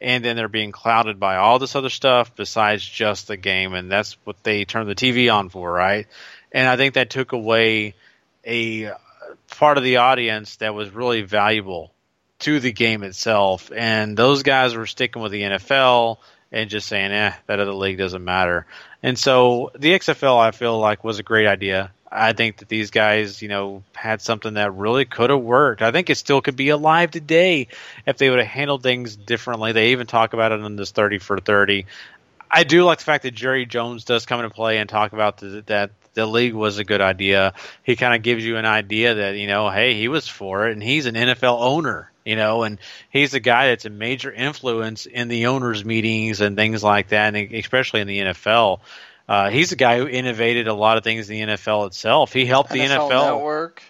and then they're being clouded by all this other stuff besides just the game, and that's what they turn the TV on for, right? And I think that took away a part of the audience that was really valuable to the game itself, and those guys were sticking with the NFL and just saying, "eh, that other league doesn't matter." And so the XFL, I feel like, was a great idea. I think that these guys, you know, had something that really could have worked. I think it still could be alive today if they would have handled things differently. They even talk about it in this 30 for 30. I do like the fact that Jerry Jones does come into play and talk about the, that the league was a good idea. He kind of gives you an idea that, you know, hey, he was for it and he's an NFL owner, you know, and he's a guy that's a major influence in the owners' meetings and things like that, and especially in the NFL. Uh, he's a guy who innovated a lot of things in the NFL itself. He helped the NFL NFL Network.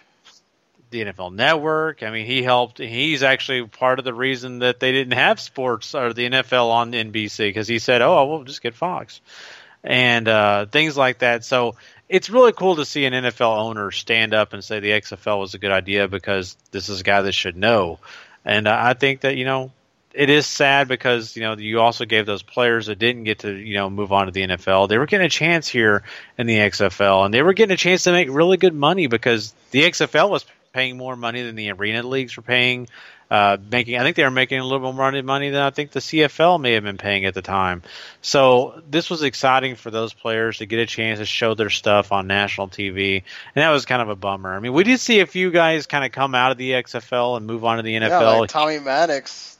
the NFL Network. I mean, he helped. He's actually part of the reason that they didn't have sports or the NFL on NBC because he said, "Oh, we'll just get Fox," and uh, things like that. So it's really cool to see an NFL owner stand up and say the XFL was a good idea because this is a guy that should know. And uh, I think that you know it is sad because you know you also gave those players that didn't get to you know move on to the NFL. They were getting a chance here in the XFL, and they were getting a chance to make really good money because the XFL was paying more money than the arena leagues were paying. Uh, making, I think they were making a little more money, than I think the CFL may have been paying at the time. So this was exciting for those players to get a chance to show their stuff on national TV, and that was kind of a bummer. I mean, we did see a few guys kind of come out of the XFL and move on to the NFL. Yeah, like Tommy Maddox.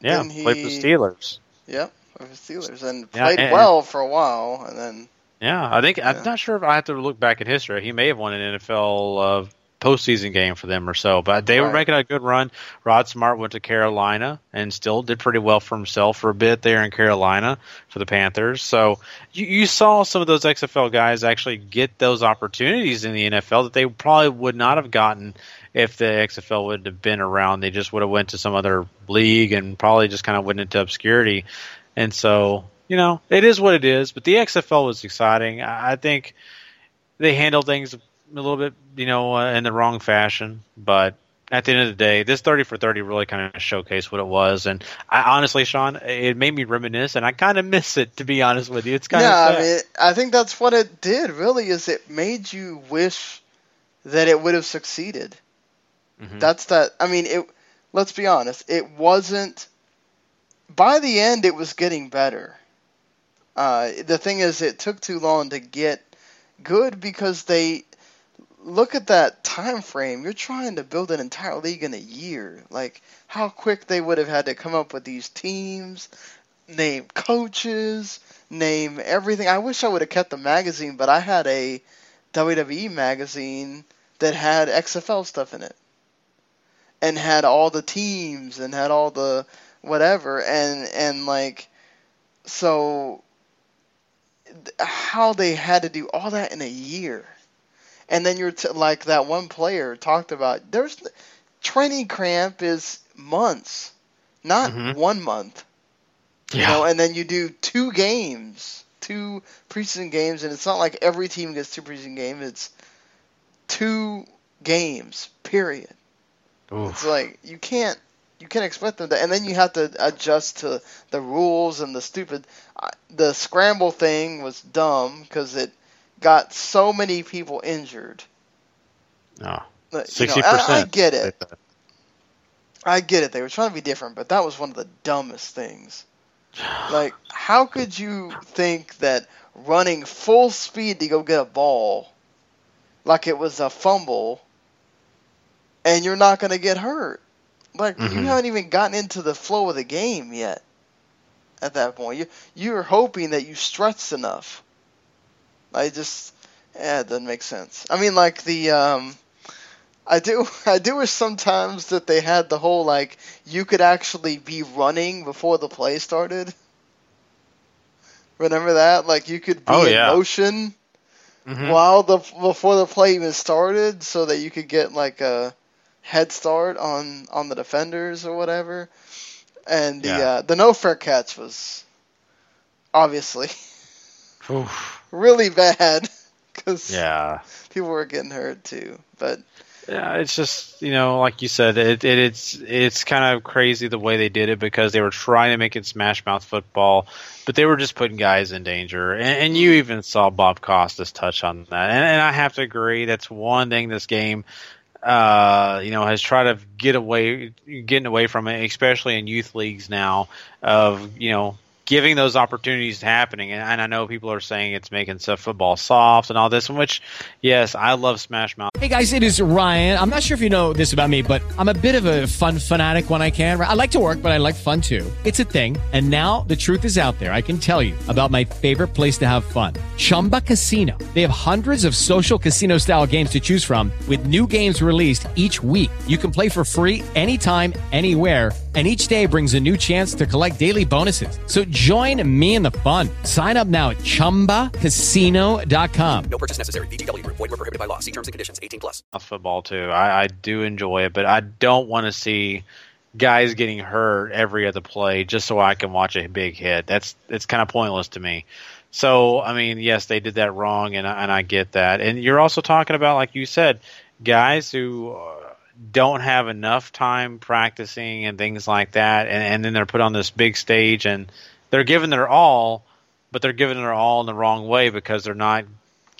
Yeah, he- played for the Steelers. Yep, for the Steelers, and Yeah, played and- well for a while, and then Yeah, I think I'm not sure if I have to look back at history. He may have won an NFL uh, postseason game for them or so, but they were making a good run. Rod Smart went to Carolina and still did pretty well for himself for a bit there in Carolina for the Panthers. So you, you saw some of those XFL guys actually get those opportunities in the NFL that they probably would not have gotten if the XFL would have been around. They just would have went to some other league and probably just kind of went into obscurity. And so, you know, it is what it is. But the XFL was exciting. I I think they handled things a little bit, you know, uh, in the wrong fashion. But at the end of the day, this 30 for 30 really kind of showcased what it was. And I honestly, Sean, it made me reminisce, and I kind of [LAUGHS] miss it, to be honest with you. It's kind yeah, of Yeah, I mean, I think that's what it did. Really, is it made you wish that it would have succeeded. Mm-hmm. That's that. I mean, it let's be honest, it wasn't. By the end, it was getting better. Uh, the thing is, it took too long to get good because they look at that time frame. You're trying to build an entire league in a year. Like how quick they would have had to come up with these teams, name coaches, name everything. I wish I would have kept the magazine, but I had a WWE magazine that had XFL stuff in it. And had all the teams and had all the whatever and and like so how they had to do all that in a year. And then you're t- like that one player talked about. There's training camp is months, not Mhm. one month. You Yeah. know, and then you do two games, two preseason games, and it's not like every team gets two preseason games. It's two games, period. It's like you can't you can't expect them to, and then you have to adjust to the rules and the stupid. I- The scramble thing was dumb because it got so many people injured. No. You Sixty I, I get it. I get it. They were trying to be different, but that was one of the dumbest things. [SIGHS] Like, how could you think that running full speed to go get a ball, like it was a fumble, and you're not going to get hurt? Like, you Mhm. haven't even gotten into the flow of the game yet. At that point, you you're hoping that you stretched enough. I just, yeah, it doesn't make sense. I mean, like the um, I do [LAUGHS] I do wish sometimes that they had the whole like you could actually be running before the play started. Remember that? Like you could be Oh, in yeah. motion Mhm. while the before the play even started, so that you could get like a head start on on the defenders or whatever. And the Yeah. uh, the no fair catch was obviously [LAUGHS] Oof. Really bad [LAUGHS] because Yeah. people were getting hurt too. But Yeah, it's just you know, like you said, it, it it's it's kind of crazy the way they did it because they were trying to make it smash mouth football, but they were just putting guys in danger. And, and you even saw Bob Costas touch on that, and, and I have to agree that's one thing this game, uh, you know, has tried to get away, getting away from it, especially in youth leagues now, of you know giving those opportunities happening. And, and I know people are saying it's making stuff football soft and all this, which yes, I love smash mouth. Hey guys, it is Ryan. I'm not sure if you know this about me, but I'm a bit of a fun fanatic when I can. I like to work, but I like fun too. It's a thing. And now the truth is out there. I can tell you about my favorite place to have fun Chumba Casino. They have hundreds of social casino style games to choose from, with new games released each week. You can play for free anytime, anywhere. And each day brings a new chance to collect daily bonuses. So join me in the fun. Sign up now at chumbacasino.com. No purchase necessary. VGW Group. Void were prohibited by law. See terms and conditions. 18 plus. football too. I, I do enjoy it, but I don't want to see guys getting hurt every other play just so I can watch a big hit. That's it's kind of pointless to me. So I mean, yes, they did that wrong, and I- and I get that. And you're also talking about, like you said, guys who uh, don't have enough time practicing and things like that, and, and then they're put on this big stage and they're giving their all, but they're giving their all in the wrong way because they're not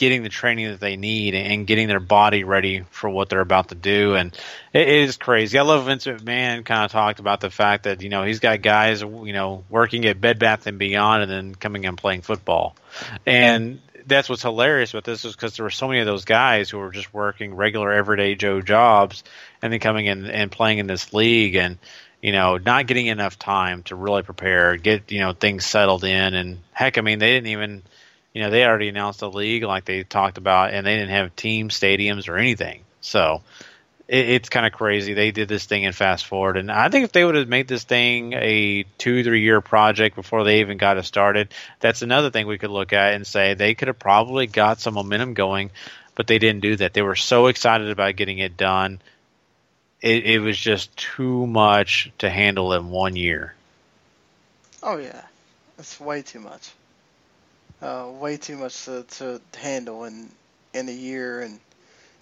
getting the training that they need and getting their body ready for what they're about to do. And it, is crazy. I love Vince McMahon kind of talked about the fact that, you know, he's got guys, you know, working at Bed Bath and Beyond and then coming and playing football. And that's what's hilarious about this is because there were so many of those guys who were just working regular everyday Joe jobs and then coming in and playing in this league and, you know, not getting enough time to really prepare, get, you know, things settled in. And heck, I mean, they didn't even, you know, they already announced a league like they talked about, and they didn't have team stadiums or anything. So it, it's kind of crazy. They did this thing in fast forward, and I think if they would have made this thing a two, three year project before they even got it started, that's another thing we could look at and say they could have probably got some momentum going, but they didn't do that. They were so excited about getting it done. It, it was just too much to handle in one year. Oh yeah, it's way too much. Uh, way too much to, to handle in in a year, and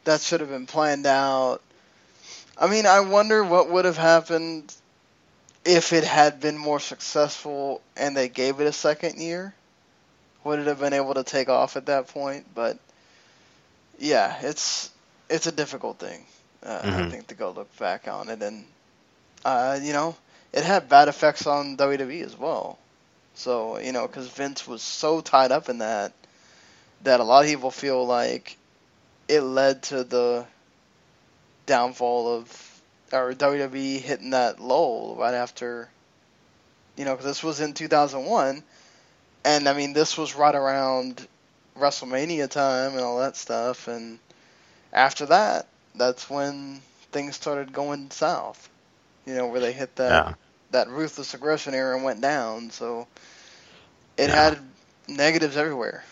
that should have been planned out. I mean, I wonder what would have happened if it had been more successful and they gave it a second year. Would it have been able to take off at that point? But yeah, it's it's a difficult thing. Uh, I Mhm. think to go look back on it and uh, you know, it had bad effects on WWE as well. So you know, because Vince was so tied up in that that a lot of people feel like it led to the downfall of or WWE hitting that lull right after, you know, because this was in 2001, and I mean this was right around WrestleMania time and all that stuff, and after that, that's when things started going south. You know, where they hit that Yeah. that ruthless aggression era and went down. So it Yeah. had negatives everywhere.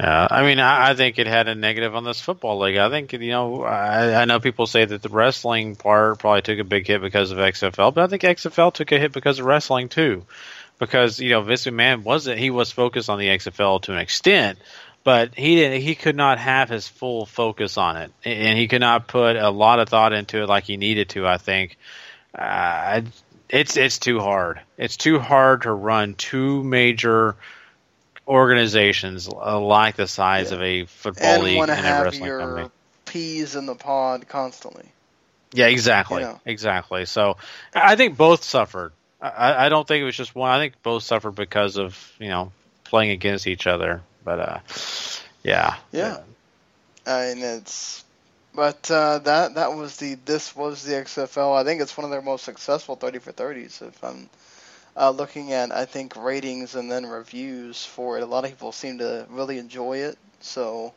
Yeah, I mean, I, I think it had a negative on this football league. I think you know, I, I know people say that the wrestling part probably took a big hit because of XFL, but I think XFL took a hit because of wrestling too, because you know Vince McMahon wasn't he was focused on the XFL to an extent, but he didn't he could not have his full focus on it, and he could not put a lot of thought into it like he needed to. I think. Uh, it's it's too hard. It's too hard to run two major organizations uh, like the size of a football and league and a wrestling your company. peas in the pod constantly. Yeah, exactly, you know. exactly. So I I think both suffered. I, I don't think it was just one. I think both suffered because of you know playing against each other. But uh, yeah, Yeah. And it's but uh, that that was the this was the XFL. I think it's one of their most successful 30 for 30s if I'm uh, looking at I think ratings and then reviews for it. A lot of people seem to really enjoy it. So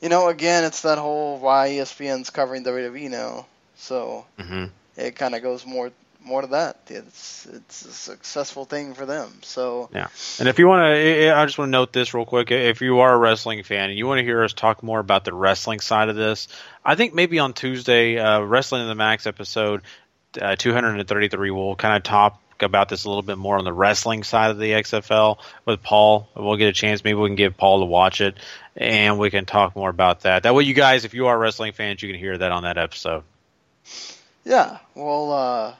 you know, again, it's that whole why ESPN's covering WWE now. So hmm it kind of goes more more to that. It's it's a successful thing for them. So Yeah. And if you want to, I just want to note this real quick. If you are a wrestling fan and you want to hear us talk more about the wrestling side of this, I think maybe on Tuesday, uh, Wrestling in the Max episode uh, 233, we'll kind of talk about this a little bit more on the wrestling side of the XFL with Paul. We'll get a chance. Maybe we can get Paul to watch it and we can talk more about that. That way, you guys, if you are wrestling fans, you can hear that on that episode. Yeah, we'll uh,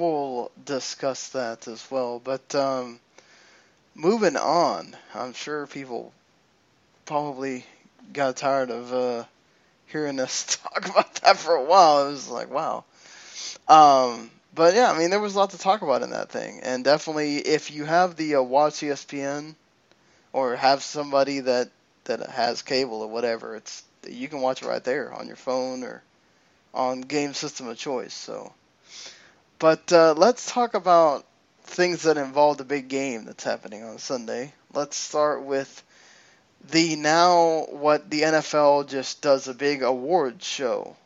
we'll discuss that as well. But um, moving on, I'm sure people probably got tired of uh, hearing us [LAUGHS] talk about that for a while. It was like, wow. Um, but yeah, I mean, there was a lot to talk about in that thing, and definitely if you have the uh, Watch ESPN or have somebody that that has cable or whatever, it's you can watch it right there on your phone or on game system of choice. So, but uh, let's talk about things that involve the big game that's happening on Sunday. Let's start with the now what the NFL just does a big awards show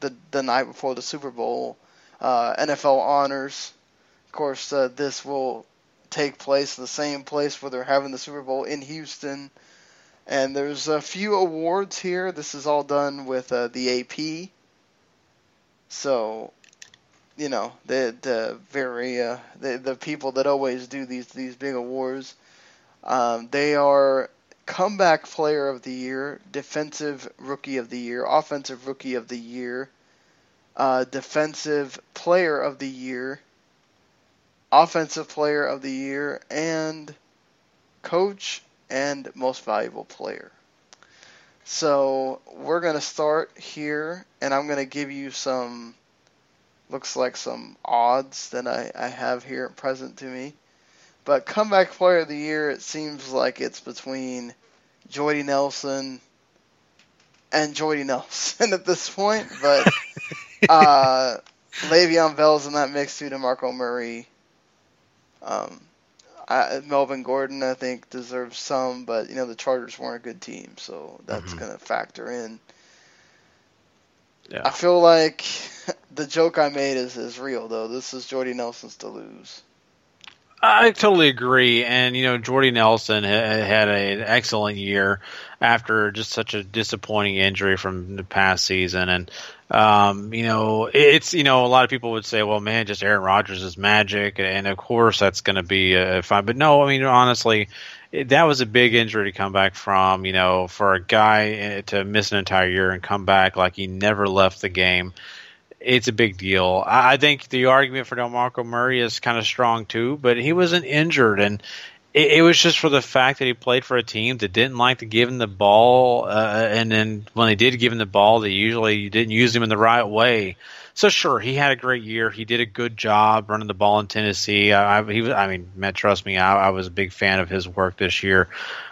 the the night before the Super Bowl. Uh, NFL honors. Of course, uh, this will take place in the same place where they're having the Super Bowl in Houston. And there's a few awards here. This is all done with uh, the AP. So, you know, the the very uh, the the people that always do these these big awards, um, they are comeback player of the year, defensive rookie of the year, offensive rookie of the year, uh, defensive player of the year, offensive player of the year, and coach and most valuable player. So we're going to start here, and I'm going to give you some, looks like some odds that I, I have here at present to me. But comeback player of the year, it seems like it's between Jordy Nelson and Jordy Nelson [LAUGHS] at this point. But [LAUGHS] uh, Le'Veon Bell's in that mix too, DeMarco Murray. Um, I, Melvin Gordon, I think, deserves some, but you know the Chargers weren't a good team, so that's Mhm. going to factor in. Yeah. I feel like [LAUGHS] the joke I made is, is real though. This is Jordy Nelson's to lose. I totally agree, and you know Jordy Nelson ha- had an excellent year after just such a disappointing injury from the past season, and um, you know it's you know a lot of people would say, well, man, just Aaron Rodgers is magic, and of course that's going to be uh, fine, but no, I mean honestly, that was a big injury to come back from. You know, for a guy uh, to miss an entire year and come back like he never left the game it's a big deal. I I think the argument for DeMarco Murray is kind of strong too, but he wasn't injured, and it, it was just for the fact that he played for a team that didn't like to give him the ball, uh, and then when they did give him the ball, they usually didn't use him in the right way. So sure, he had a great year. He did a good job running the ball in Tennessee. I, he was, I mean, Matt, trust me, I, I was a big fan of his work this year.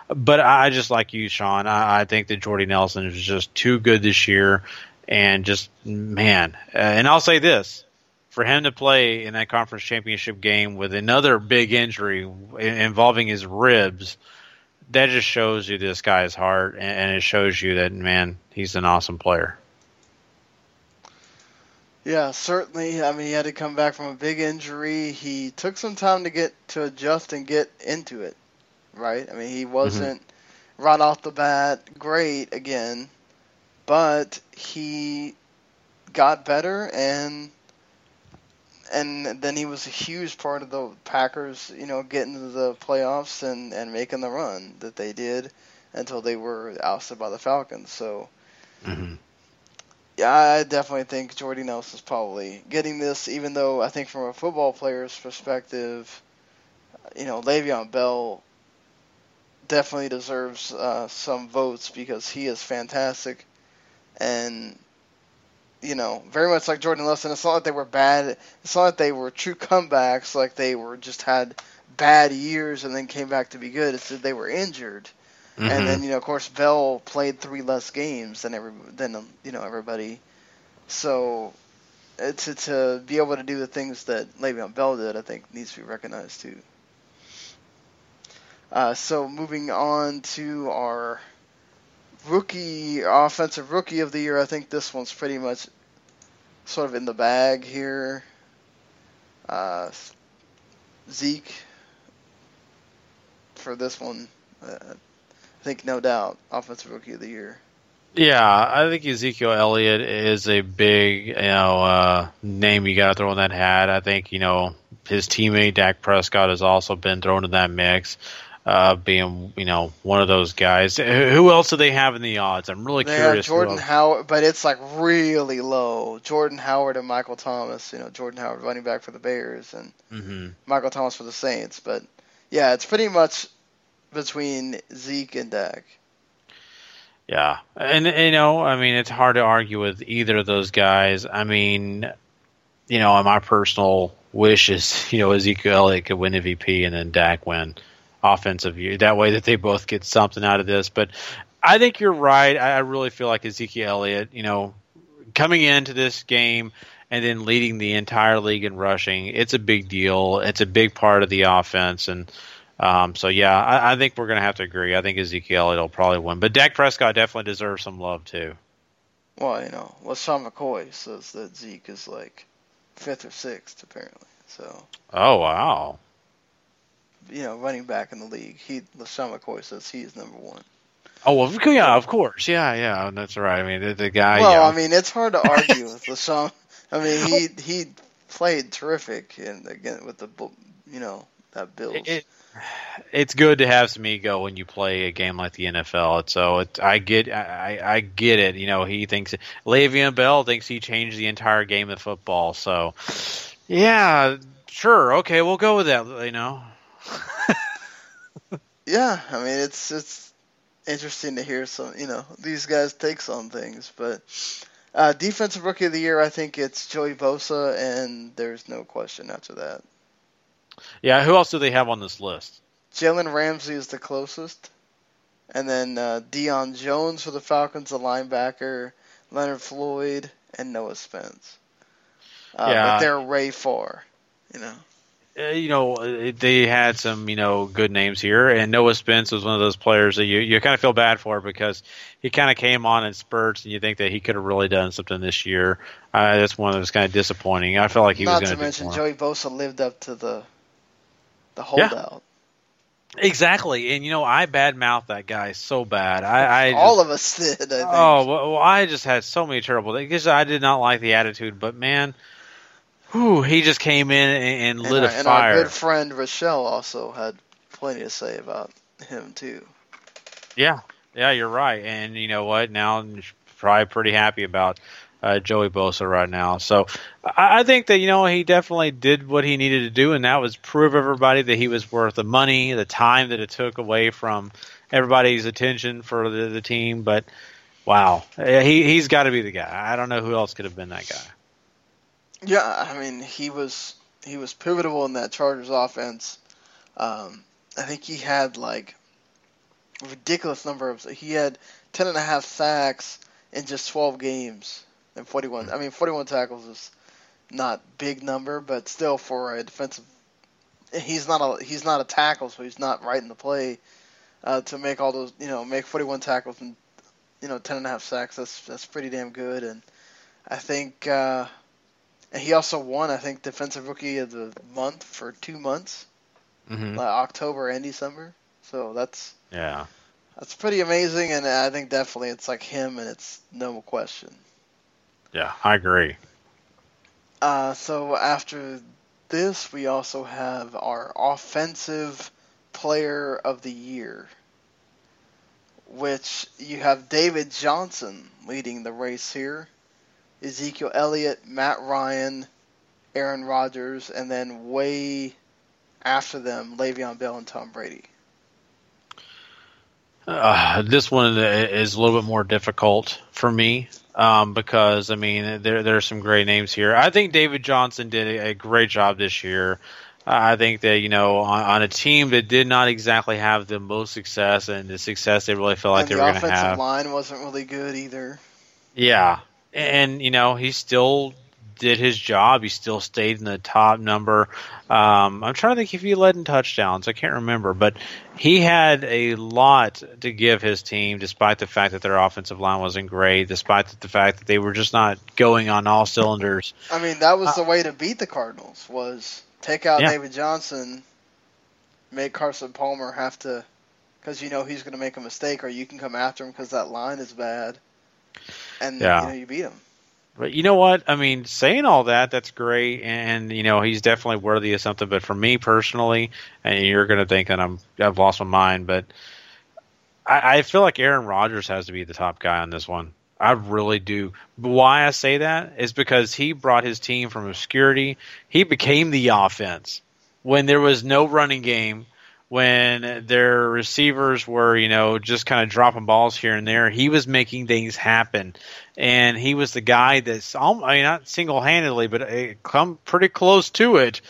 But I just like you, Sean. I, I think that Jordy Nelson is just too good this year, and just man. Uh, and I'll say this: for him to play in that conference championship game with another big injury involving his ribs, that just shows you this guy's heart, and it shows you that man, he's an awesome player. Yeah, certainly. I mean, he had to come back from a big injury. He took some time to get to adjust and get into it, right? I mean, he wasn't mm-hmm. right off the bat great again, but he got better and and then he was a huge part of the Packers, you know, getting to the playoffs and and making the run that they did until they were ousted by the Falcons. So. Mm-hmm yeah, I definitely think Jordy Nelson's probably getting this, even though I think from a football player's perspective, you know, Le'Veon Bell definitely deserves uh, some votes because he is fantastic, and you know, very much like Jordan Nelson. It's not like they were bad. It's not like they were true comebacks. Like they were just had bad years and then came back to be good. It's that they were injured Mm-hmm. And then you know, of course, Bell played three less games than every than you know everybody. So uh, to to be able to do the things that Le'Veon Bell did, I think needs to be recognized too. Uh, so moving on to our rookie offensive rookie of the year, I think this one's pretty much sort of in the bag here. Uh, Zeke for this one. Uh, I think no doubt offensive rookie of the year. Yeah, I think Ezekiel Elliott is a big, you know, uh, name you got to throw in that hat. I think you know his teammate Dak Prescott has also been thrown in that mix, uh, being you know one of those guys. Who else do they have in the odds? I'm really they curious. Jordan Howard, but it's like really low. Jordan Howard and Michael Thomas. You know, Jordan Howard running back for the Bears and mm-hmm. Michael Thomas for the Saints. But yeah, it's pretty much between Zeke and Dak. Yeah, and you know, I mean, it's hard to argue with either of those guys. I mean, you know, my personal wish is [LAUGHS] you know Ezekiel Elliott could win MVP and then Dak win offensive year. That way, that they both get something out of this. But I think you're right. I really feel like Ezekiel Elliott, you know, coming into this game and then leading the entire league in rushing, it's a big deal. It's a big part of the offense, and um, so yeah, I, I think we're going to have to agree. I think Ezekiel it'll probably win, but Dak Prescott definitely deserves some love too. Well, you know, LeSean McCoy says that Zeke is like fifth or sixth apparently. So. Oh wow. You know, running back in the league, he LeSean McCoy says he is number one. Oh well, yeah, of course, yeah, yeah, that's right. I mean, the, the guy. Well, yeah. I mean, it's hard to argue with [LAUGHS] LeSean. I mean, he he played terrific, and again with the you know that Bills. It, it, it's good to have some ego when you play a game like the NFL. So it, I get, I, I get it. You know, he thinks Le'Veon Bell thinks he changed the entire game of football. So, yeah, sure, okay, we'll go with that. You know. [LAUGHS] yeah, I mean it's it's interesting to hear some. You know, these guys take on things, but. Uh, defensive rookie of the year, I think it's Joey Bosa, and there's no question after that. Yeah, who else do they have on this list? Jalen Ramsey is the closest. And then uh, Deion Jones for the Falcons, the linebacker, Leonard Floyd, and Noah Spence. Uh, yeah. But they're way far, you know. Uh, you know, uh, they had some, you know, good names here, and Noah Spence was one of those players that you, you kind of feel bad for because he kind of came on in spurts, and you think that he could have really done something this year. Uh, that's one that was kind of disappointing. I felt like he Not was going to mention Joey Bosa lived up to the the holdout. Yeah. Exactly, and you know I badmouth that guy so bad. I, I all just, of us [LAUGHS] did. I oh well, I just had so many terrible things because I did not like the attitude. But man, whew, he just came in and, and, and lit our, a and fire. our good friend Rochelle also had plenty to say about him too. Yeah, yeah, you're right. And you know what? Now I'm probably pretty happy about uh, Joey Bosa right now. So I, I think that you know he definitely did what he needed to do, and that was prove everybody that he was worth the money, the time that it took away from everybody's attention for the, the team. But wow, he he's got to be the guy. I don't know who else could have been that guy. Yeah, I mean he was he was pivotal in that Chargers offense. Um, I think he had like ridiculous number of he had ten and a half sacks in just 12 games and 41. I mean 41 tackles is not big number, but still for a defensive he's not a he's not a tackle, so he's not right in the play uh, to make all those you know make 41 tackles and you know 10 and a half sacks. That's that's pretty damn good, and I think uh, and he also won I think defensive rookie of the month for two months, Mhm. like October and December. So that's Yeah. that's pretty amazing, and I think definitely it's like him, and it's no question. Yeah, I agree. Uh, so after this, we also have our offensive player of the year, which you have David Johnson leading the race here, Ezekiel Elliott, Matt Ryan, Aaron Rodgers, and then way after them, Le'Veon Bell and Tom Brady. Uh, this one is a little bit more difficult for me um, because I mean there there are some great names here. I think David Johnson did a, a great job this year. I think that you know on, on a team that did not exactly have the most success and the success they really felt like and they the were going to offensive have. line wasn't really good either. Yeah, and you know he still did his job. He still stayed in the top number. Um, I'm trying to think if he led in touchdowns. I can't remember, but he had a lot to give his team, despite the fact that their offensive line wasn't great, despite the fact that they were just not going on all cylinders. I mean, that was the way to beat the Cardinals was take out Yeah. David Johnson, make Carson Palmer have to, because you know he's going to make a mistake, or you can come after him because that line is bad, and Yeah. you know you beat him. But you know what? I mean, saying all that, that's great, and you know he's definitely worthy of something. But for me personally, and you're going to think that I'm I've lost my mind, but I, I feel like Aaron Rodgers has to be the top guy on this one. I really do. Why I say that is because he brought his team from obscurity. He became the offense when there was no running game. When their receivers were, you know, just kind of dropping balls here and there, he was making things happen and he was the guy that's I mean not single handedly, but uh, come pretty close to it.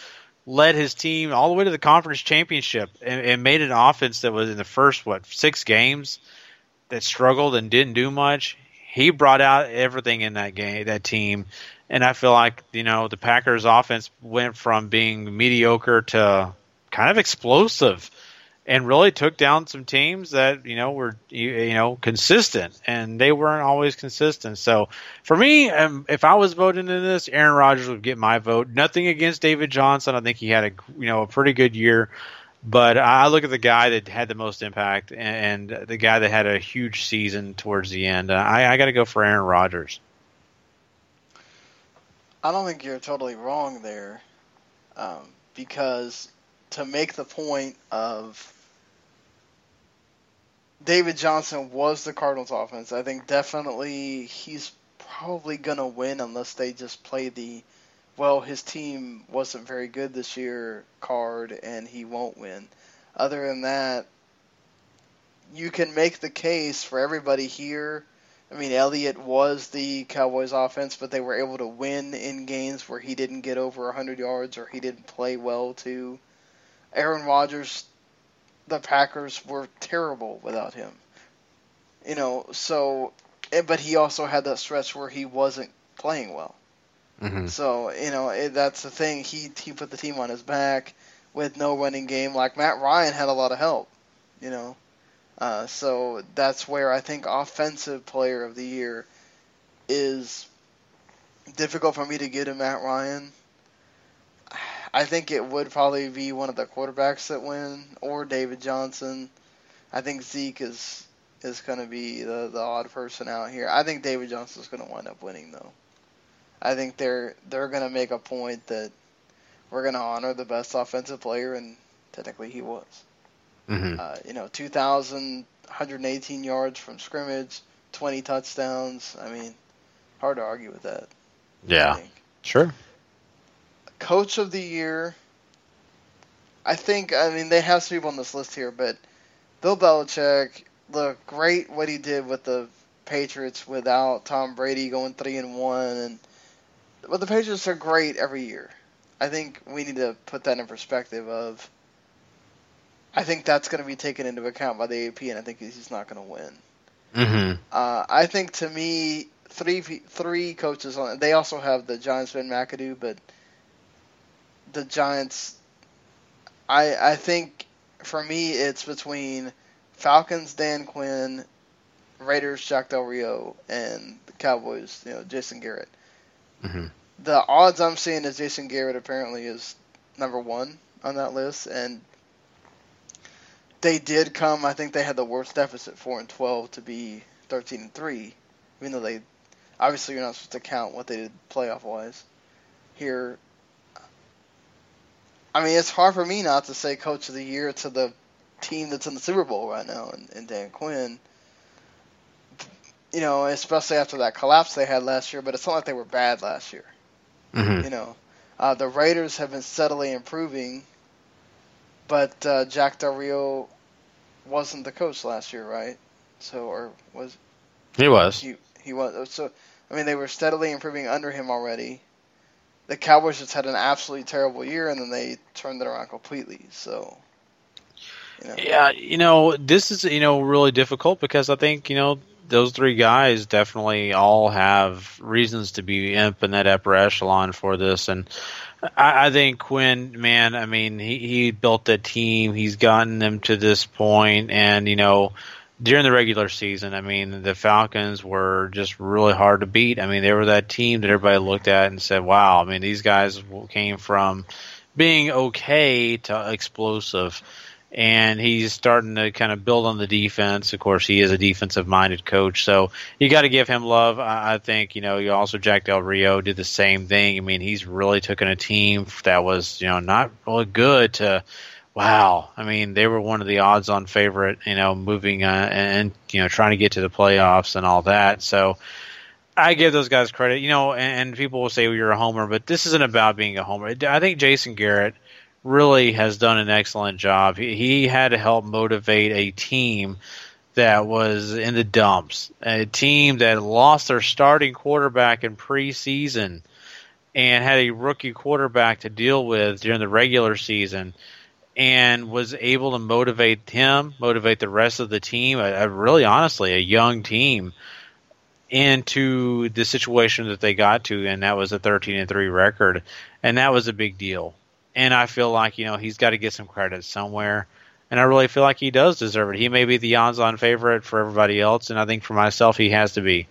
Led his team all the way to the conference championship and, and made an offense that was in the first what six games that struggled and didn't do much. He brought out everything in that game, that team, and I feel like you know the Packers' offense went from being mediocre to kind of explosive and really took down some teams that you know were you, you know consistent, and they weren't always consistent. So for me, um, if I was voting in this, Aaron Rodgers would get my vote. Nothing against David Johnson. I think he had a you know a pretty good year, but I look at the guy that had the most impact and, and the guy that had a huge season towards the end. Uh, I, I got to go for Aaron Rodgers. I don't think you're totally wrong there, um, because to make the point of David Johnson was the Cardinals' offense, I think definitely he's probably gonna win unless they just play the well, his team wasn't very good this year card and he won't win. Other than that, you can make the case for everybody here. I mean, Elliott was the Cowboys' offense, but they were able to win in games where he didn't get over 100 yards or he didn't play well, too. Aaron Rodgers, the Packers were terrible without him. You know, so, but he also had that stretch where he wasn't playing well. Mm-hmm. So you know it, that's the thing. He he put the team on his back with no running game. Like Matt Ryan had a lot of help. You know, uh, so that's where I think offensive player of the year is difficult for me to give to Matt Ryan. I think it would probably be one of the quarterbacks that win or David Johnson. I think Zeke is is going to be the the odd person out here. I think David Johnson's going to wind up winning though. I think they're they're gonna make a point that we're gonna honor the best offensive player, and technically he was. Mm-hmm. Uh, you know, 2,000, 118 yards from scrimmage, 20 touchdowns. I mean, hard to argue with that. Yeah, sure. Coach of the year. I think. I mean, they have some people on this list here, but Bill Belichick looked great. What he did with the Patriots without Tom Brady going three and one, and but the Patriots are great every year. I think we need to put that in perspective. Of I think that's going to be taken into account by the AP, and I think he's not going to win. Mm-hmm. Uh, I think to me, three three coaches on. They also have the Giants Ben McAdoo, but the Giants. I I think for me it's between Falcons Dan Quinn, Raiders Jack Del Rio, and the Cowboys. You know Jason Garrett. Mm-hmm. The odds I'm seeing is Jason Garrett apparently is number one on that list, and they did come. I think they had the worst deficit, four and twelve, to be thirteen and three, even though they obviously you're not supposed to count what they did playoff wise. Here, I mean, it's hard for me not to say coach of the year to the team that's in the Super Bowl right now, and, and Dan Quinn. You know, especially after that collapse they had last year, but it's not like they were bad last year. Mm-hmm. You know, uh, the Raiders have been steadily improving, but uh, Jack Del Rio wasn't the coach last year, right? So, or was He was. he? He was. So, I mean, they were steadily improving under him already. The Cowboys just had an absolutely terrible year, and then they turned it around completely. So, you know. Yeah, you know, this is you know really difficult because I think you know those three guys definitely all have reasons to be up in that upper echelon for this, and I, I think Quinn, man, I mean, he he built a team, he's gotten them to this point, and you know. During the regular season, I mean, the Falcons were just really hard to beat. I mean, they were that team that everybody looked at and said, "Wow!" I mean, these guys came from being okay to explosive and he's starting to kind of build on the defense. Of course, he is a defensive minded coach, so you got to give him love. I, I think you know you also Jack Del Rio did the same thing. I mean, he's really taken a team that was you know not really good to. Wow, I mean they were one of the odds-on favorite, you know, moving uh, and you know trying to get to the playoffs and all that. So I give those guys credit, you know, and, and people will say well, you're a homer, but this isn't about being a homer. I think Jason Garrett really has done an excellent job. He, he had to help motivate a team that was in the dumps, a team that lost their starting quarterback in preseason and had a rookie quarterback to deal with during the regular season and was able to motivate him, motivate the rest of the team, a, a really honestly a young team into the situation that they got to and that was a 13 and 3 record and that was a big deal and I feel like you know he's got to get some credit somewhere, and I really feel like he does deserve it. He may be the odds-on favorite for everybody else, and I think for myself he has to be.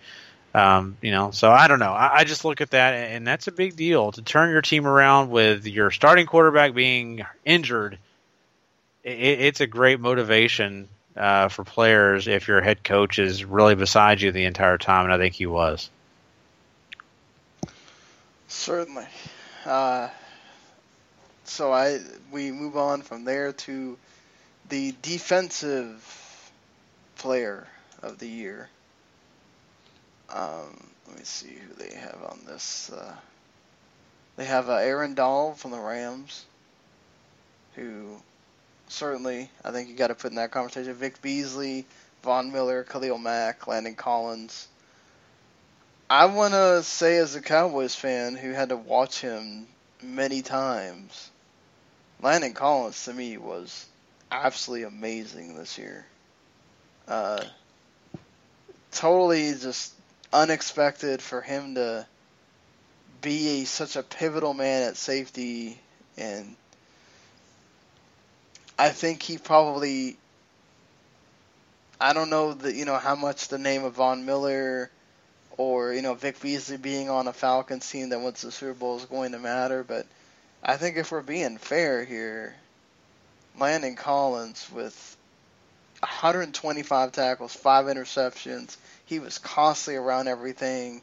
Um, you know, so I don't know. I, I just look at that, and that's a big deal to turn your team around with your starting quarterback being injured. It, it's a great motivation uh, for players if your head coach is really beside you the entire time, and I think he was. Certainly. Uh, so I we move on from there to the defensive player of the year. Um, let me see who they have on this. Uh, they have uh, Aaron Donald from the Rams, who certainly I think you got to put in that conversation. Vic Beasley, Von Miller, Khalil Mack, Landon Collins. I want to say, as a Cowboys fan who had to watch him many times, Landon Collins to me was absolutely amazing this year. Uh, totally just unexpected for him to be a, such a pivotal man at safety, and I think he probably. I don't know that you know how much the name of Von Miller or you know Vic Beasley being on a Falcons team that to the Super Bowl is going to matter, but I think if we're being fair here, Landon Collins with 125 tackles, five interceptions, he was constantly around everything.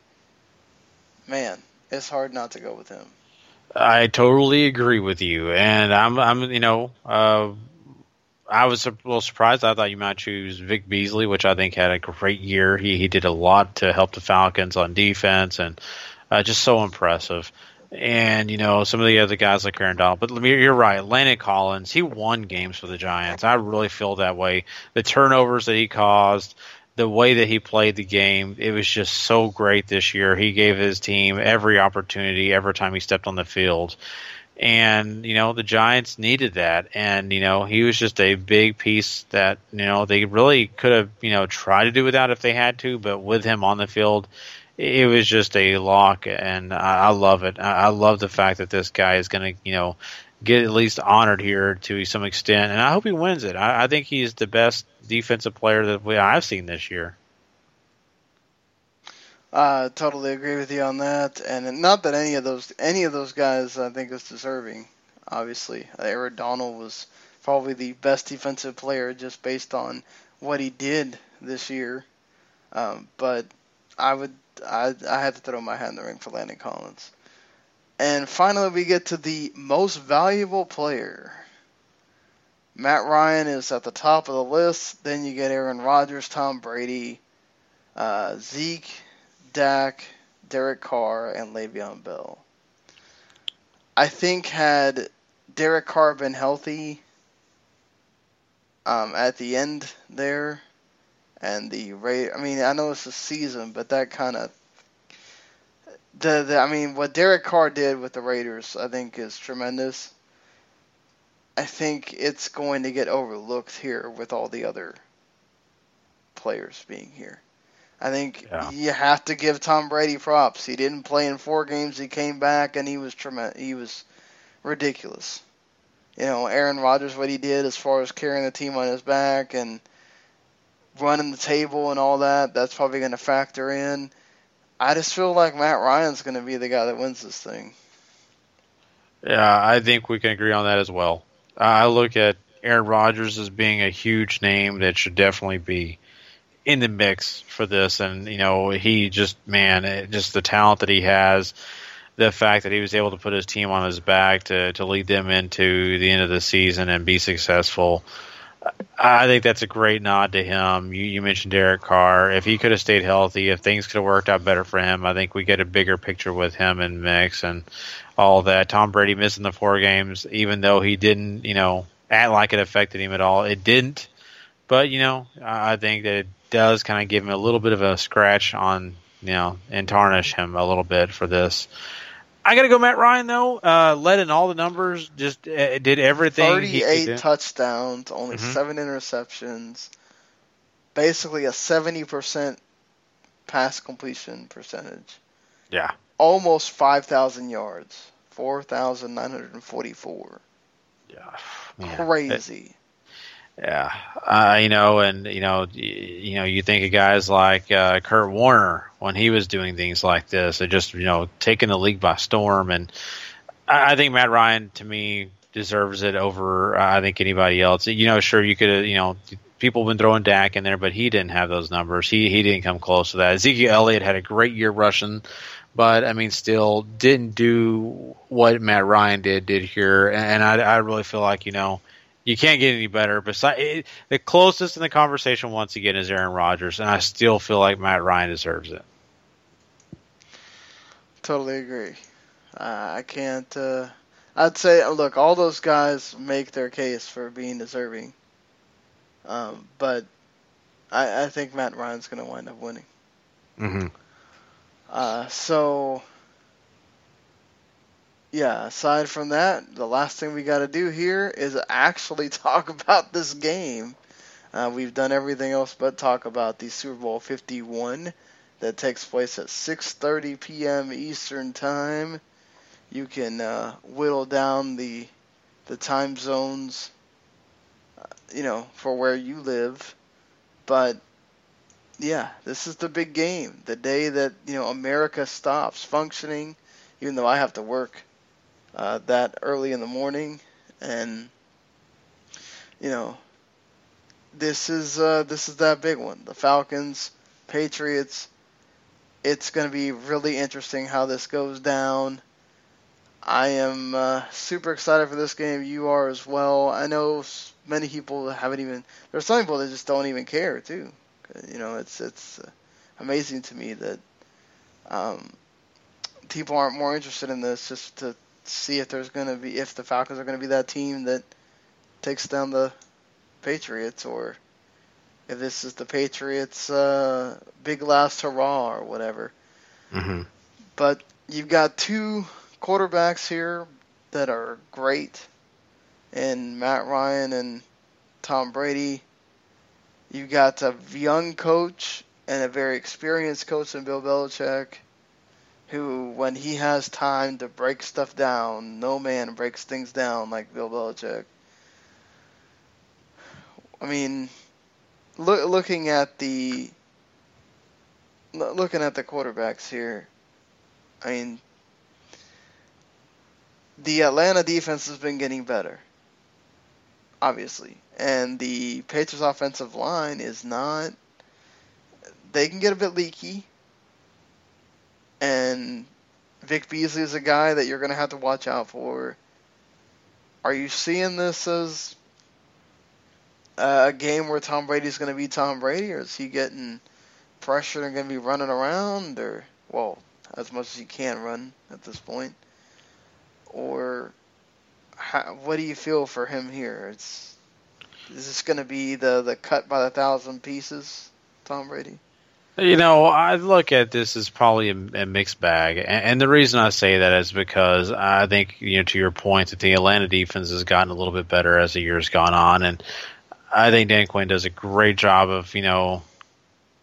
Man, it's hard not to go with him. I totally agree with you, and I'm, I'm, you know, uh, I was a little surprised. I thought you might choose Vic Beasley, which I think had a great year. He he did a lot to help the Falcons on defense, and uh, just so impressive. And you know some of the other guys like Aaron Donald, but you're right. Landon Collins, he won games for the Giants. I really feel that way. The turnovers that he caused, the way that he played the game, it was just so great this year. He gave his team every opportunity every time he stepped on the field and you know the Giants needed that, and you know he was just a big piece that you know they really could have you know tried to do without if they had to, but with him on the field, it was just a lock, and I, I love it. I, I love the fact that this guy is going to you know get at least honored here to some extent, and I hope he wins it. I, I think he's the best defensive player that we, I've seen this year. Uh, totally agree with you on that, and not that any of those any of those guys I think is deserving. Obviously, Aaron Donald was probably the best defensive player just based on what he did this year. Um, but I would I I had to throw my hat in the ring for Landon Collins. And finally, we get to the most valuable player. Matt Ryan is at the top of the list. Then you get Aaron Rodgers, Tom Brady, uh, Zeke, Dak, Derek Carr, and Le'Veon Bell. I think had Derek Carr been healthy um, at the end there, and the rate. I mean, I know it's a season, but that kind of the, the I mean, what Derek Carr did with the Raiders, I think, is tremendous. I think it's going to get overlooked here with all the other players being here. I think yeah. you have to give Tom Brady props. He didn't play in four games. He came back and he was tremendous. He was ridiculous. You know, Aaron Rodgers, what he did as far as carrying the team on his back and running the table and all that, that's probably going to factor in. I just feel like Matt Ryan's going to be the guy that wins this thing. Yeah, I think we can agree on that as well. I look at Aaron Rodgers as being a huge name that should definitely be in the mix for this, and you know he just man, eh, just the talent that he has, the fact that he was able to put his team on his back to to lead them into the end of the season and be successful. I think that's a great nod to him. You, you mentioned Derek Carr. If he could have stayed healthy, if things could have worked out better for him, I think we get a bigger picture with him and mix and all that. Tom Brady missing the four games, even though he didn't, you know, act like it affected him at all. It didn't. But you know, I think that it does kind of give him a little bit of a scratch on, you know, and tarnish him a little bit for this. I got to go Matt Ryan though. Uh, led in all the numbers, just uh, did everything. Thirty-eight touchdowns, only mm-hmm. seven interceptions. Basically, a seventy percent pass completion percentage. Yeah. Almost five thousand yards, four thousand nine hundred and forty-four. Yeah. Man. Crazy. Yeah, uh, you know, and you know, you, know, you think of guys like uh, Kurt Warner when he was doing things like this, and just you know, taking the league by storm. And I, I think Matt Ryan, to me, deserves it over uh, I think anybody else. You know, sure, you could, you know, people have been throwing Dak in there, but he didn't have those numbers. He he didn't come close to that. Ezekiel Elliott had a great year rushing, but I mean, still didn't do what Matt Ryan did did here. And I I really feel like you know you can't get any better. Besides, the closest in the conversation once again is Aaron Rodgers, and I still feel like Matt Ryan deserves it. Totally agree. Uh, I can't. Uh, I'd say, look, all those guys make their case for being deserving, um, but I, I, think Matt Ryan's going to wind up winning. Mm-hmm. Uh, so yeah, aside from that, the last thing we got to do here is actually [LAUGHS] talk about this game. Uh, we've done everything else but talk about the Super Bowl 51 that takes place at 6:30 p.m. Eastern Time. You can uh, whittle down the the time zones, uh, you know, for where you live. But yeah, this is the big game, the day that you know America stops functioning. Even though I have to work uh, that early in the morning, and you know, this is uh, this is that big one. The Falcons, Patriots. It's going to be really interesting how this goes down. I am uh, super excited for this game. You are as well. I know many people haven't even. There's some people that just don't even care too. You know, it's it's uh, amazing to me that um, people aren't more interested in this just to see if there's going to be if the Falcons are going to be that team that takes down the Patriots or if this is the Patriots' uh, big last hurrah or whatever. Mm-hmm. But you've got two quarterbacks here that are great, and Matt Ryan and Tom Brady. You've got a young coach and a very experienced coach in Bill Belichick, who, when he has time to break stuff down, no man breaks things down like Bill Belichick. I mean, look, looking at the looking at the quarterbacks here, I mean, the Atlanta defense has been getting better, obviously, and the Patriots offensive line is not. They can get a bit leaky, and Vic Beasley is a guy that you're going to have to watch out for. Are you seeing this as a game where Tom Brady's going to be Tom Brady, or is he getting pressured and going to be running around, or well, as much as he can run at this point, or how, what do you feel for him here? It's is this going to be the the cut by the thousand pieces, Tom Brady? You know, I look at this as probably a, a mixed bag, and, and the reason I say that is because I think, you know, to your point, that the Atlanta defense has gotten a little bit better as the years gone on, and I think Dan Quinn does a great job of, you know,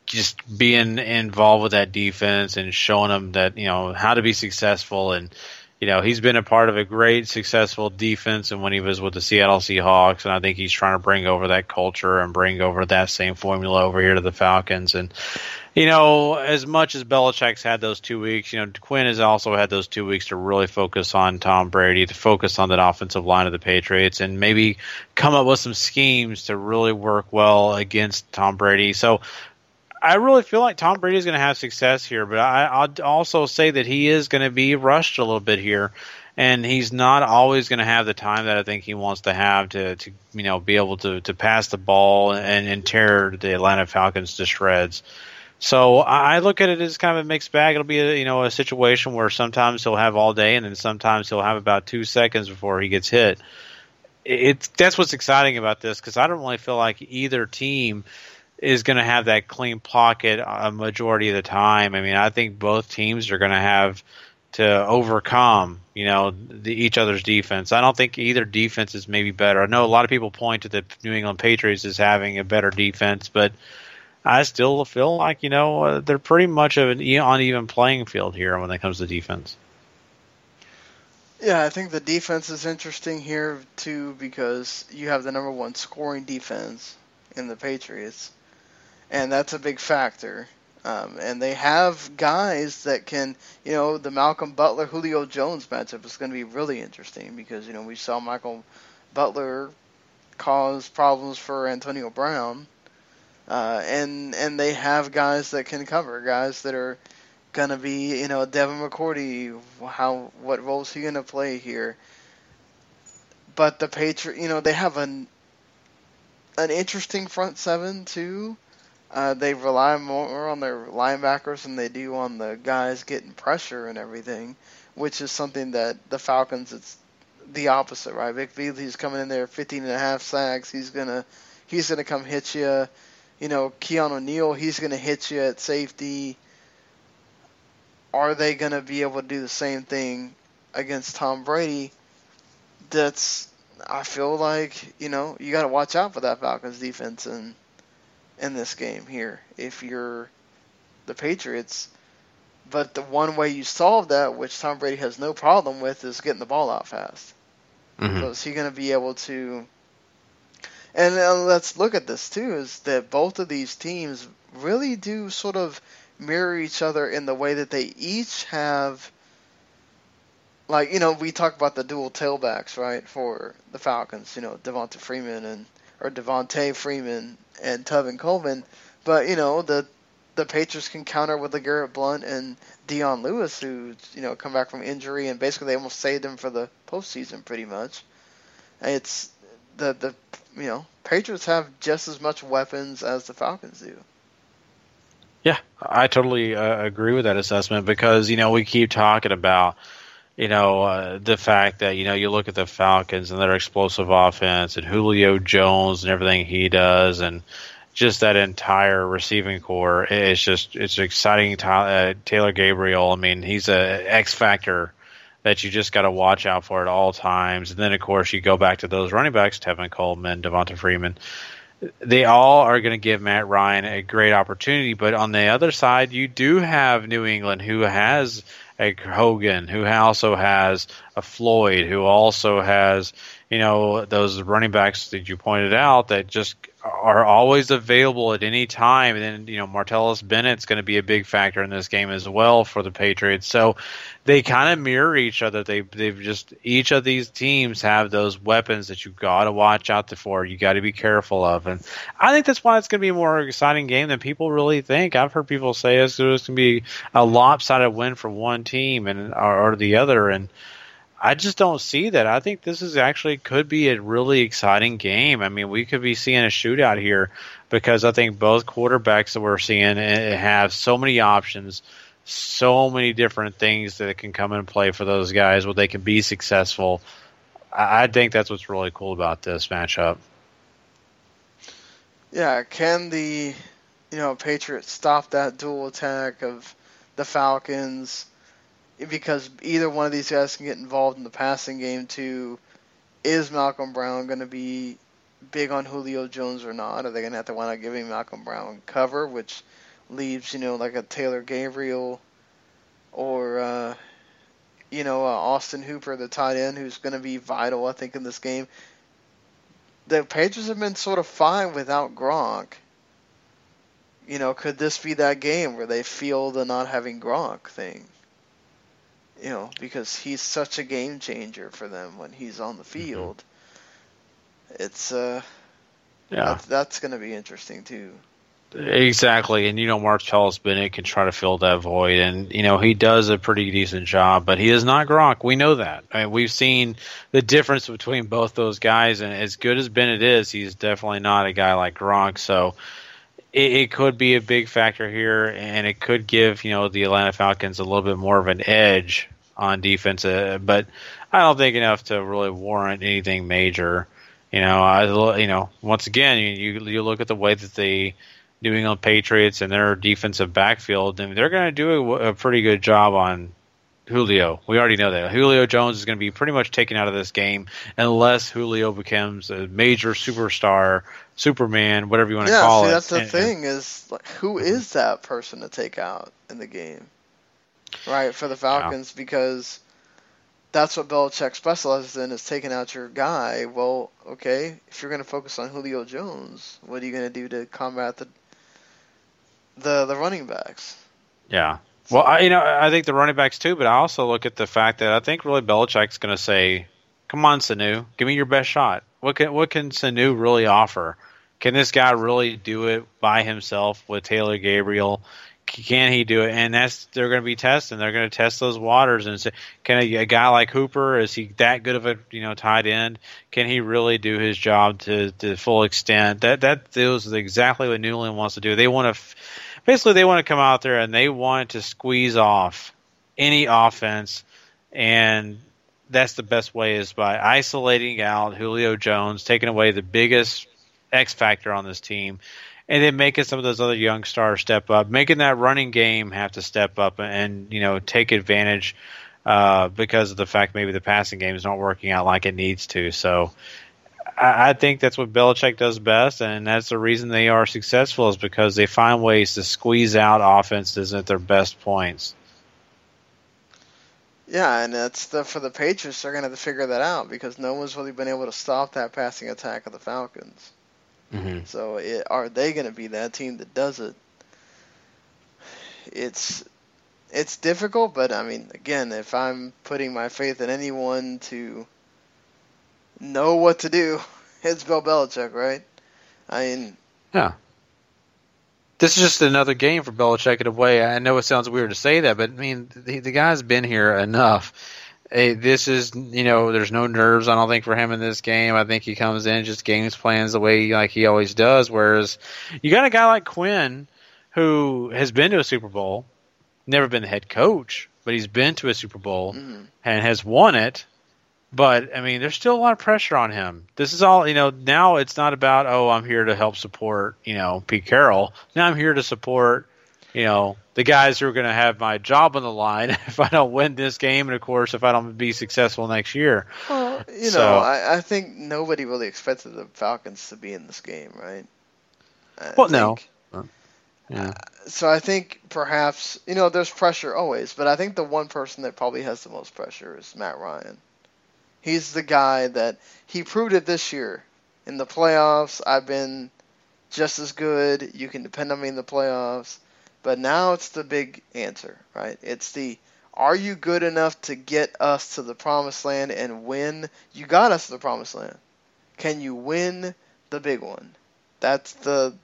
just being involved with that defense and showing them that you know how to be successful and you know he's been a part of a great successful defense and when he was with the Seattle Seahawks and I think he's trying to bring over that culture and bring over that same formula over here to the Falcons. And you know as much as Belichick's had those two weeks you know Quinn has also had those two weeks to really focus on Tom Brady to focus on that offensive line of the Patriots and maybe come up with some schemes to really work well against Tom Brady. So I really feel like Tom Brady is going to have success here, but I, also say that he is going to be rushed a little bit here, and he's not always going to have the time that I think he wants to have to, to you know, be able to, to pass the ball and, and tear the Atlanta Falcons to shreds. So I look at it as kind of a mixed bag. It'll be a, you know a situation where sometimes he'll have all day, and then sometimes he'll have about two seconds before he gets hit. It's that's what's exciting about this because I don't really feel like either team is going to have that clean pocket a majority of the time. I mean, I think both teams are going to have to overcome, you know, the, each other's defense. I don't think either defense is maybe better. I know a lot of people point to the New England Patriots as having a better defense, but I still feel like you know uh, they're pretty much of an uneven playing field here when it comes to defense. Yeah, I think the defense is interesting here too because you have the number one scoring defense in the Patriots and that's a big factor. Um, and they have guys that can, you know, the Malcolm Butler Julio Jones matchup is going to be really interesting because you know we saw Michael Butler cause problems for Antonio Brown, uh, and and they have guys that can cover, guys that are going to be, you know, Devin McCourty. How what role is he going to play here? But the Patriot, you know, they have an an interesting front seven too. Uh, they rely more on their linebackers than they do on the guys getting pressure and everything, which is something that the Falcons it's the opposite, right? Vic Beasley's coming in there 15 and a half sacks. He's gonna he's gonna come hit you. You know, Keanu Neal, he's gonna hit you at safety. Are they gonna be able to do the same thing against Tom Brady? That's I feel like you know you got to watch out for that Falcons defense and in this game here if you're the Patriots. But the one way you solve that, which Tom Brady has no problem with, is getting the ball out fast. Mm-hmm. So is he going to be able to? And uh, let's look at this too: is that both of these teams really do sort of mirror each other in the way that they each have. Like you know, we talk about the dual tailbacks, right? For the Falcons, you know, Devonta Freeman and or Devontae Freeman and Tevin Coleman, but you know the the Patriots can counter with LeGarrette Blunt and Dion Lewis, who you know come back from injury and basically they almost saved him for the postseason pretty much. It's the the you know Patriots have just as much weapons as the Falcons do. Yeah, I totally uh, agree with that assessment because you know we keep talking about you know uh, the fact that you know you look at the Falcons and their explosive offense and Julio Jones and everything he does and just that entire receiving corps. It's just it's exciting. Uh, Taylor Gabriel. I mean, he's a X factor that you just got to watch out for at all times. And then of course you go back to those running backs, Tevin Coleman, Devonta Freeman they all are going to give Matt Ryan a great opportunity. But on the other side, you do have New England who has a Hogan, who also has a Floyd, who also has, you know, those running backs that you pointed out that just are always available at any time. And then, you know, Martellus Bennett's going to be a big factor in this game as well for the Patriots. So they kind of mirror each other. They they've just each of these teams have those weapons that you've got to watch out for. You got to be careful of, and I think that's why it's going to be a more exciting game than people really think. I've heard people say it's, it's going to be a lopsided win for one team and or, or the other, and I just don't see that. I think this is actually could be a really exciting game. I mean, we could be seeing a shootout here because I think both quarterbacks that we're seeing eh, have so many options, so many different things that can come and play for those guys where they can be successful. I think that's what's really cool about this matchup. Yeah, can the you know Patriots stop that dual attack of the Falcons? Because either one of these guys can get involved in the passing game too. Is Malcolm Brown going to be big on Julio Jones or not? Are they going to have to wind up giving Malcolm Brown cover, which leaves you know like a Taylor Gabriel or uh, you know uh, Austin Hooper, the tight end, who's going to be vital, I think, in this game. The Patriots have been sort of fine without Gronk. You know, could this be that game where they feel the not having Gronk thing? You know, because he's such a game changer for them when he's on the mm-hmm. field. Mm-hmm. It's uh, yeah, that's, that's going to be interesting too. Exactly, and you know Martellus Bennett can try to fill that void, and you know he does a pretty decent job, but he is not Gronk. We know that. I mean, we've seen the difference between both those guys, and as good as Bennett is, he's definitely not a guy like Gronk. So it, it could be a big factor here, and it could give you know the Atlanta Falcons a little bit more of an edge on defense, uh, but I don't think enough to really warrant anything major. You know, I you know once again you you look at the way that the New England Patriots and their defensive backfield, and they're going to do a, a pretty good job on Julio. We already know that Julio Jones is going to be pretty much taken out of this game unless Julio becomes a major superstar, Superman, whatever you want to yeah, call see, it. That's the and, thing is like, who mm-hmm. is that person to take out in the game? right, for the Falcons yeah. because that's what Belichick specializes in is taking out your guy. Well, okay, if you're going to focus on Julio Jones, what are you going to do to combat the the the running backs? Yeah. Well, I, you know, I think the running backs too, but I also look at the fact that I think really Belichick's going to say, "Come on, Sanu, give me your best shot. What can what can Sanu really offer? Can this guy really do it by himself with Taylor Gabriel? can he do it? And that's they're going to be testing. They're going to test those waters and say, can a, a, guy like Hooper is he that good of a you know tight end? Can he really do his job to the full extent? That that is exactly what New England wants to do. They want to basically they want to come out there and they want to squeeze off any offense, and that's the best way is by isolating out Julio Jones, taking away the biggest X factor on this team and then making some of those other young stars step up, making that running game have to step up and you know take advantage uh, because of the fact maybe the passing game is not working out like it needs to. So I, I think that's what Belichick does best, and that's the reason they are successful is because they find ways to squeeze out offenses at their best points. Yeah, and that's the for the Patriots. They're going to have to figure that out because no one's really been able to stop that passing attack of the Falcons. Mm-hmm. So it, are they going to be that team that does it? It's it's difficult, but I mean, again, if I'm putting my faith in anyone to know what to do, [LAUGHS] it's Bill Belichick, right? I mean, yeah. this is just another game for Belichick in a way. I know it sounds weird to say that, but I mean, the, the guy's been here enough. Hey, this is, you know, there's no nerves. I don't think for him in this game. I think he comes in just games plans the way like he always does. Whereas you got a guy like Quinn who has been to a Super Bowl, never been the head coach, but he's been to a Super Bowl Mm-hmm. and has won it. But I mean, there's still a lot of pressure on him. This is all you know. Now it's not about oh, I'm here to help support you know Pete Carroll. Now I'm here to support you know the guys who are going to have my job on the line [LAUGHS] if I don't win this game, and of course if I don't be successful next year. Well, you So- know, I, I think nobody really expected the Falcons to be in this game, right? I Well, no. think- uh, Yeah. Uh, so I think perhaps you know there's pressure always, but I think the one person that probably has the most pressure is Matt Ryan. He's the guy that he proved it this year in the playoffs. I've been just as good. You can depend on me in the playoffs. But now it's the big answer, right? It's the are you good enough to get us to the promised land and win? You got us to the promised land. Can you win the big one? That's the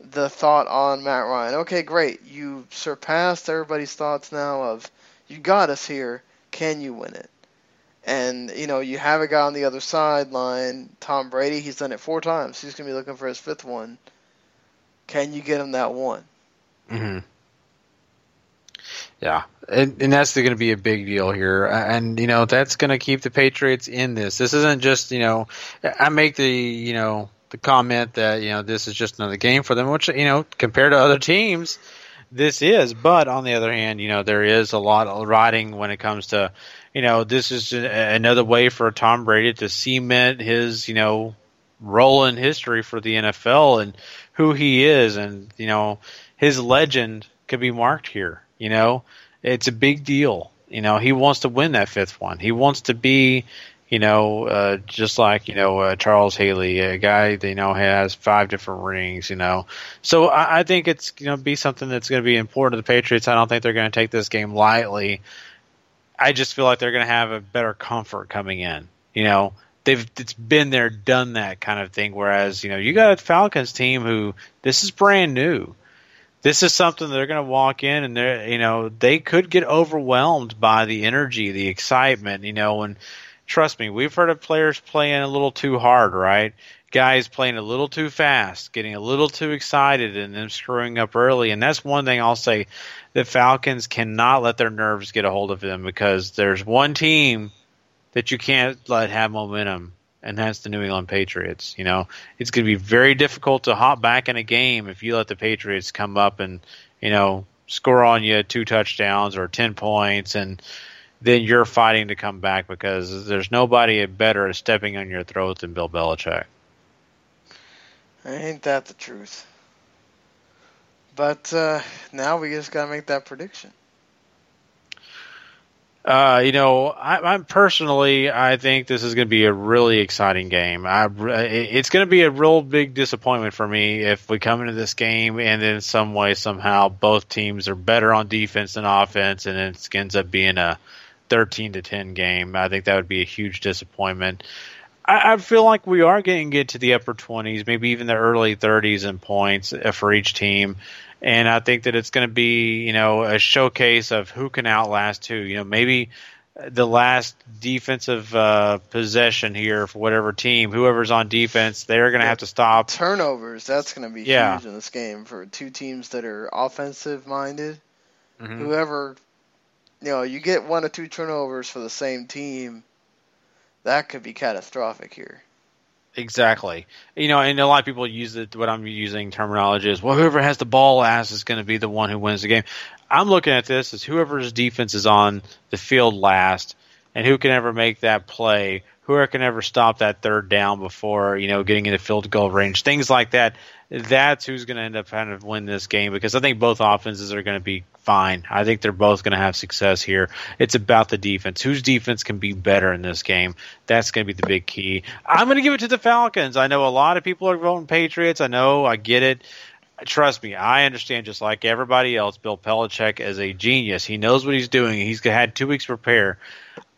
the thought on Matt Ryan. Okay, great. You surpassed everybody's thoughts now of you got us here. Can you win it? And you know you have a guy on the other sideline, Tom Brady. He's done it four times. He's gonna be looking for his fifth one. Can you get him that one? hmm Yeah, and, and that's going to be a big deal here, and you know that's going to keep the Patriots in this. This isn't just you know, I make the you know the comment that you know this is just another game for them, which you know compared to other teams, this is. But on the other hand, you know there is a lot of riding when it comes to you know this is a- another way for Tom Brady to cement his you know role in history for the NFL and who he is, and you know his legend could be marked here. You know, it's a big deal. You know, he wants to win that fifth one. He wants to be, you know, uh, just like you know uh, Charles Haley, a guy that you know has five different rings. You know, so I, I think it's you know be something that's going to be important to the Patriots. I don't think they're going to take this game lightly. I just feel like they're going to have a better comfort coming in. You know, they've it's been there, done that kind of thing. Whereas you know, you got a Falcons team who this is brand new. This is something they're going to walk in and they're you know they could get overwhelmed by the energy, the excitement. You know, and trust me, we've heard of players playing a little too hard, right? Guys playing a little too fast, getting a little too excited, and then screwing up early. And that's one thing I'll say: the Falcons cannot let their nerves get a hold of them because there's one team that you can't let have momentum, and that's the New England Patriots. You know, it's going to be very difficult to hop back in a game if you let the Patriots come up and you know score on you two touchdowns or ten points, and then you're fighting to come back because there's nobody better at stepping on your throat than Bill Belichick. Ain't that the truth? But uh, now we just gotta make that prediction. Uh, you know, I, I'm personally, I think this is going to be a really exciting game. I, it's going to be a real big disappointment for me if we come into this game and in some way, somehow, both teams are better on defense than offense, and it ends up being a 13 to 10 game. I think that would be a huge disappointment. I, I feel like we are getting get to the upper 20s, maybe even the early 30s in points uh, for each team. And I think that it's going to be, you know, a showcase of who can outlast who. You know, maybe the last defensive uh, possession here for whatever team, whoever's on defense, they're going to have to stop. Turnovers, that's going to be Yeah. huge in this game for two teams that are offensive minded. Mhm. Whoever, you know, you get one or two turnovers for the same team, that could be catastrophic here. Exactly. You know, and a lot of people use it. What I'm using terminology is, well, whoever has the ball last is going to be the one who wins the game. I'm looking at this as whoever's defense is on the field last, and who can ever make that play, whoever can ever stop that third down before you know getting into field goal range, things like that. That's who's going to end up kind of win this game because I think both offenses are going to be fine. I think they're both going to have success here. It's about the defense. Whose defense can be better in this game? That's going to be the big key. I'm going to give it to the Falcons. I know a lot of people are voting Patriots. I know. I get it. Trust me, I understand just like everybody else. Bill Belichick is a genius. He knows what he's doing. He's had two weeks prepare.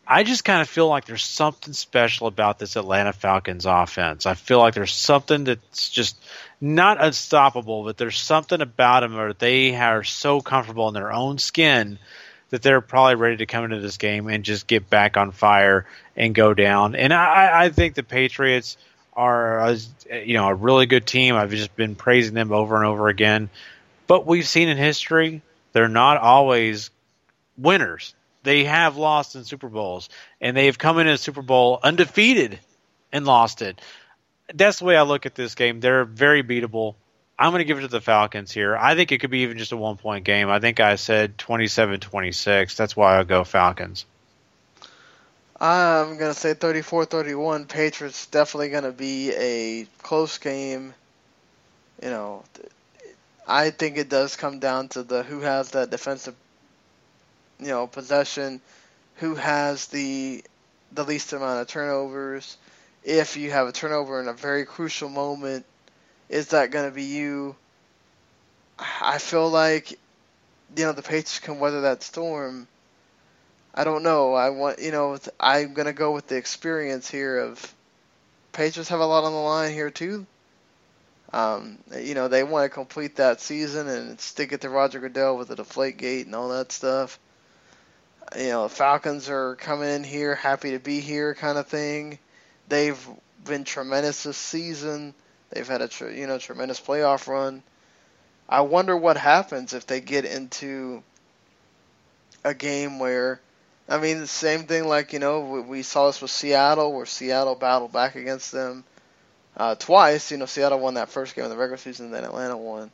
I just kind of feel like there's something special about this Atlanta Falcons offense. I feel like there's something that's just not unstoppable, but there's something about them where they are so comfortable in their own skin that they're probably ready to come into this game and just get back on fire and go down. And I, I think the Patriots are, you know, a really good team. I've just been praising them over and over again. But we've seen in history they're not always winners. They have lost in Super Bowls, and they have come in a Super Bowl undefeated and lost it. That's the way I look at this game. They're very beatable. I'm going to give it to the Falcons here. I think it could be even just a one point game. I think I said 27 26. That's why I'll go Falcons. I'm going to say 34 31. Patriots definitely going to be a close game. You know, I think it does come down to the who has that defensive, you know, possession, who has the the least amount of turnovers. If you have a turnover in a very crucial moment, is that going to be you? I feel like, you know, the Patriots can weather that storm. I don't know. I want, you know, I'm going to go with the experience here of Patriots have a lot on the line here too. Um, you know, they want to complete that season and stick it to Roger Goodell with the deflate gate and all that stuff. You know, Falcons are coming in here, happy to be here, kind of thing. They've been tremendous this season. They've had a tr- you know tremendous playoff run. I wonder what happens if they get into a game where, I mean, the same thing like you know we, we saw this with Seattle, where Seattle battled back against them uh, twice. You know, Seattle won that first game of the regular season, then Atlanta won.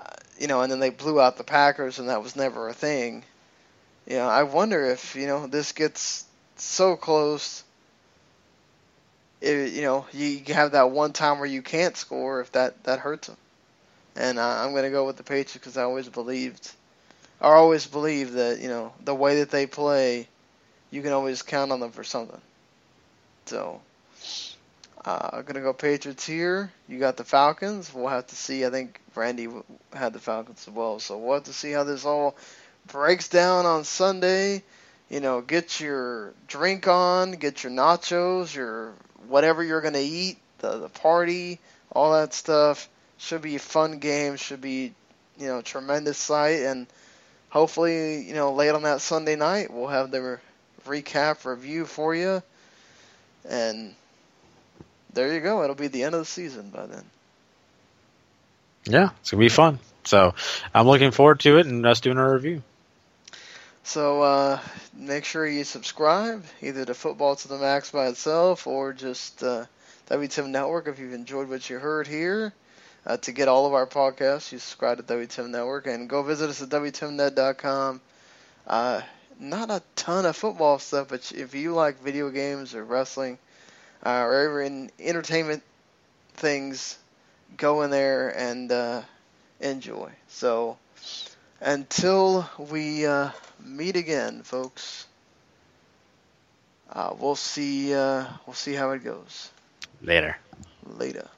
Uh, you know, and then they blew out the Packers, and that was never a thing. Know, I wonder if you know this gets so close it, you know, you have that one time where you can't score if that that hurts them. And uh, I'm going to go with the Patriots because I always believed, I always believed that you know the way that they play, you can always count on them for something. So uh, I'm to go Patriots here. You got the Falcons. We'll have to see. I think Randy had the Falcons as well. So we'll have to see how this all breaks down on Sunday. You know, get your drink on, get your nachos, your whatever you're to eat, the, the party, all that stuff. Should be a fun game. Should be, you know, tremendous sight. And hopefully, you know, late on that Sunday night, we'll have the recap review for you. And there you go. It'll be the end of the season by then. Yeah, it's gonna be fun. So I'm looking forward to it and us doing our review. So uh, make sure you subscribe either to Football to the Max by itself or just uh, WTM Network if you've enjoyed what you heard here. Uh, to get all of our podcasts, you subscribe to WTM Network and go visit us at WTMNet.com. Uh, not a ton of football stuff, but if you like video games or wrestling uh, or even entertainment things, go in there and uh, enjoy. So until we uh, meet again, folks. Uh, we'll see. Uh, we'll see how it goes. Later. Later.